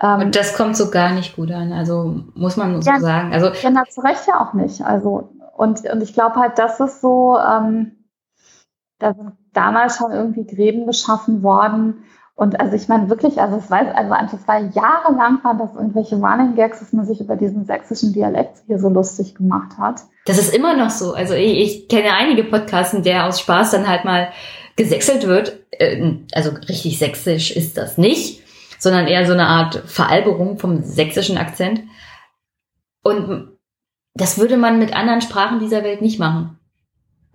Ähm, und das kommt so gar nicht gut an, also muss man so ja, sagen. Also ja, zu Recht ja auch nicht. Also und und ich glaube halt, das ist so. Ähm, da sind damals schon irgendwie Gräben geschaffen worden. Und also ich meine wirklich, also es weiß, also das war jahrelang war das irgendwelche Running Gags, dass man sich über diesen sächsischen Dialekt hier so lustig gemacht hat. Das ist immer noch so. Also ich, ich kenne einige Podcasts, in der aus Spaß dann halt mal gesächselt wird. Ähm, also richtig sächsisch ist das nicht, sondern eher so eine Art Veralberung vom sächsischen Akzent. Und das würde man mit anderen Sprachen dieser Welt nicht machen.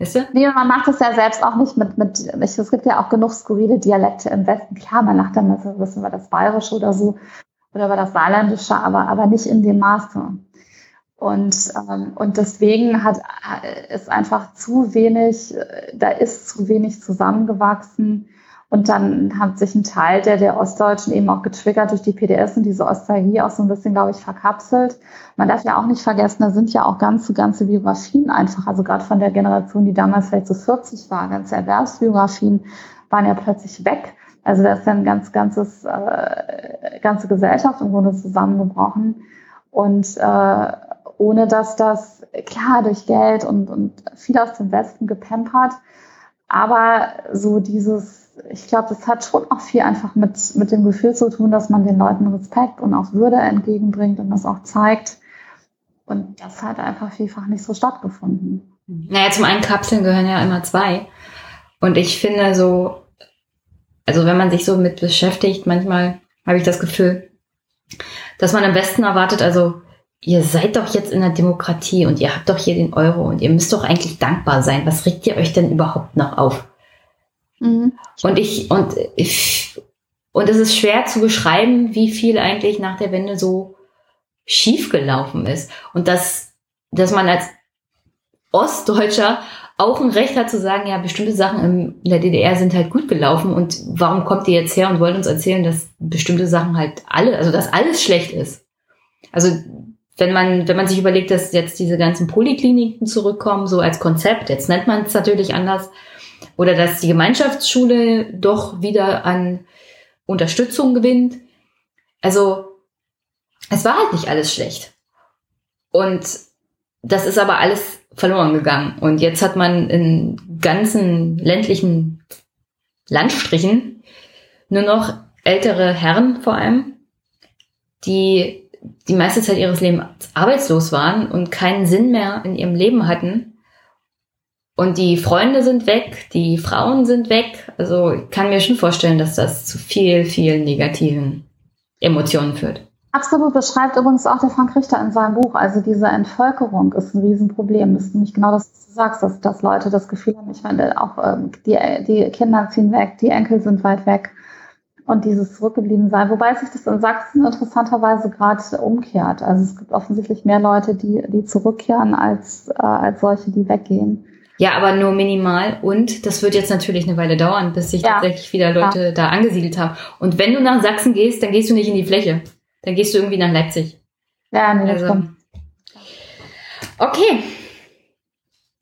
Weißt? Nee, man macht es ja selbst auch nicht mit, mit, es gibt ja auch genug skurrile Dialekte im Westen. Klar, man lacht dann, wissen wir das Bayerische oder so, oder über das Saarländische, aber, aber nicht in dem Maße. Und, ähm, und deswegen hat, ist einfach zu wenig, da ist zu wenig zusammengewachsen. Und dann hat sich ein Teil der, der Ostdeutschen eben auch getriggert durch die PDS und diese Ostalgie auch so ein bisschen, glaube ich, verkapselt. Man darf ja auch nicht vergessen, da sind ja auch ganze, ganze Biografien einfach, also gerade von der Generation, die damals vielleicht so 40 war, ganze Erwerbsbiografien waren ja plötzlich weg. Also da ist dann ganz, ganzes, äh, ganze Gesellschaft im Grunde zusammengebrochen. Und äh, ohne dass das, klar, durch Geld und, und viel aus dem Westen gepempert, aber so dieses ich glaube, das hat schon auch viel einfach mit, mit dem Gefühl zu tun, dass man den Leuten Respekt und auch Würde entgegenbringt und das auch zeigt. Und das hat einfach vielfach nicht so stattgefunden. Naja, zum einen Kapseln gehören ja immer zwei. Und ich finde so, also wenn man sich so mit beschäftigt, manchmal habe ich das Gefühl, dass man am besten erwartet, also ihr seid doch jetzt in der Demokratie und ihr habt doch hier den Euro und ihr müsst doch eigentlich dankbar sein. Was regt ihr euch denn überhaupt noch auf? Mhm. Und ich, und ich, und es ist schwer zu beschreiben, wie viel eigentlich nach der Wende so schiefgelaufen ist. Und dass, dass man als Ostdeutscher auch ein Recht hat zu sagen, ja, bestimmte Sachen in der DDR sind halt gut gelaufen und warum kommt ihr jetzt her und wollt uns erzählen, dass bestimmte Sachen halt alle, also dass alles schlecht ist. Also wenn man, wenn man sich überlegt, dass jetzt diese ganzen Polikliniken zurückkommen, so als Konzept, jetzt nennt man es natürlich anders, oder dass die Gemeinschaftsschule doch wieder an Unterstützung gewinnt. Also es war halt nicht alles schlecht. Und das ist aber alles verloren gegangen. Und jetzt hat man in ganzen ländlichen Landstrichen nur noch ältere Herren vor allem, die die meiste Zeit ihres Lebens arbeitslos waren und keinen Sinn mehr in ihrem Leben hatten und die Freunde sind weg, die Frauen sind weg. Also ich kann mir schon vorstellen, dass das zu viel, viel negativen Emotionen führt. Absolut, beschreibt übrigens auch der Frank Richter in seinem Buch. Also diese Entvölkerung ist ein Riesenproblem. Das ist nämlich genau das, was du sagst, dass, dass Leute das Gefühl haben, ich meine, auch ähm, die, die Kinder ziehen weg, die Enkel sind weit weg und dieses Zurückgebliebensein. Wobei sich das in Sachsen interessanterweise gerade umkehrt. Also es gibt offensichtlich mehr Leute, die, die zurückkehren, als, äh, als solche, die weggehen. Ja, aber nur minimal. Und das wird jetzt natürlich eine Weile dauern, bis sich ja. tatsächlich wieder Leute ja. da angesiedelt haben. Und wenn du nach Sachsen gehst, dann gehst du nicht in die Fläche. Dann gehst du irgendwie nach Leipzig. Ja, nee, also. Okay.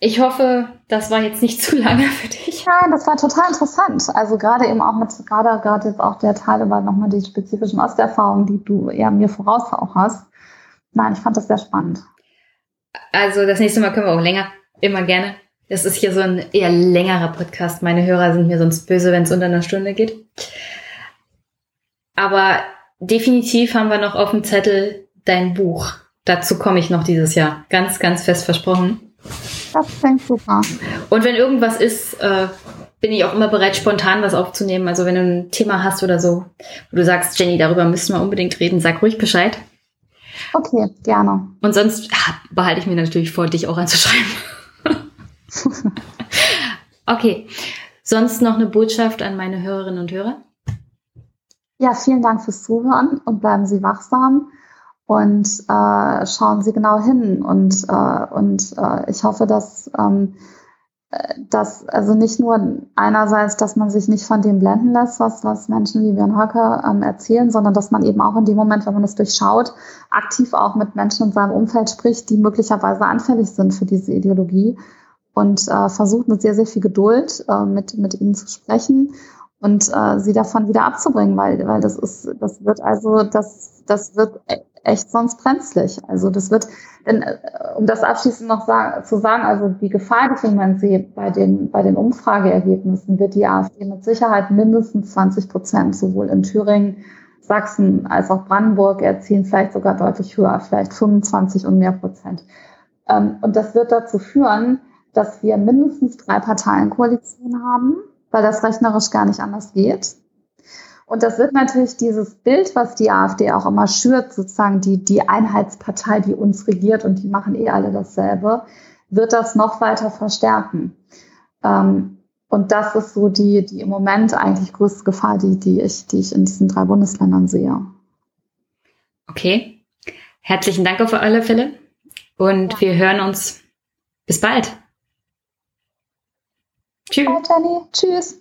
Ich hoffe, das war jetzt nicht zu lange für dich. Nein, das war total interessant. Also gerade eben auch mit, gerade, gerade jetzt auch der Teil über nochmal die spezifischen Osterfahrungen, die du ja mir voraus auch hast. Nein, ich fand das sehr spannend. Also das nächste Mal können wir auch länger. Immer gerne. Das ist hier so ein eher längerer Podcast. Meine Hörer sind mir sonst böse, wenn es unter einer Stunde geht. Aber definitiv haben wir noch auf dem Zettel dein Buch. Dazu komme ich noch dieses Jahr. Ganz, ganz fest versprochen. Das klingt super. Und wenn irgendwas ist, äh, bin ich auch immer bereit, spontan was aufzunehmen. Also wenn du ein Thema hast oder so, wo du sagst, Jenny, darüber müssen wir unbedingt reden, sag ruhig Bescheid. Okay, gerne. Und sonst ach, behalte ich mir natürlich vor, dich auch anzuschreiben. okay. Sonst noch eine Botschaft an meine Hörerinnen und Hörer? Ja, vielen Dank fürs Zuhören und bleiben Sie wachsam und äh, schauen Sie genau hin. Und, äh, und äh, ich hoffe, dass, ähm, dass also nicht nur einerseits, dass man sich nicht von dem blenden lässt, was, was Menschen wie Björn Höcke ähm, erzählen, sondern dass man eben auch in dem Moment, wenn man es durchschaut, aktiv auch mit Menschen in seinem Umfeld spricht, die möglicherweise anfällig sind für diese Ideologie und äh, versucht mit sehr, sehr viel Geduld äh, mit, mit ihnen zu sprechen und äh, sie davon wieder abzubringen, weil, weil das ist, das wird also, das, das wird echt sonst brenzlig. Also das wird, denn, äh, um das abschließend noch sagen, zu sagen, also die Gefahr, die man sieht bei den, bei den Umfrageergebnissen, wird die AfD mit Sicherheit mindestens 20 Prozent sowohl in Thüringen, Sachsen als auch Brandenburg erzielen, vielleicht sogar deutlich höher, vielleicht 25 und mehr Prozent. Ähm, und das wird dazu führen, dass wir mindestens drei Parteienkoalitionen haben weil das rechnerisch gar nicht anders geht. Und das wird natürlich dieses Bild, was die AfD auch immer schürt, sozusagen die, die Einheitspartei, die uns regiert und die machen eh alle dasselbe, wird das noch weiter verstärken. Ähm, und das ist so die, die im Moment eigentlich größte Gefahr, die, die, ich, die ich in diesen drei Bundesländern sehe. Okay. Herzlichen Dank auf alle Fälle. Und ja. wir hören uns. Bis bald. Tschüss. Bye, Jenny. Tschüss.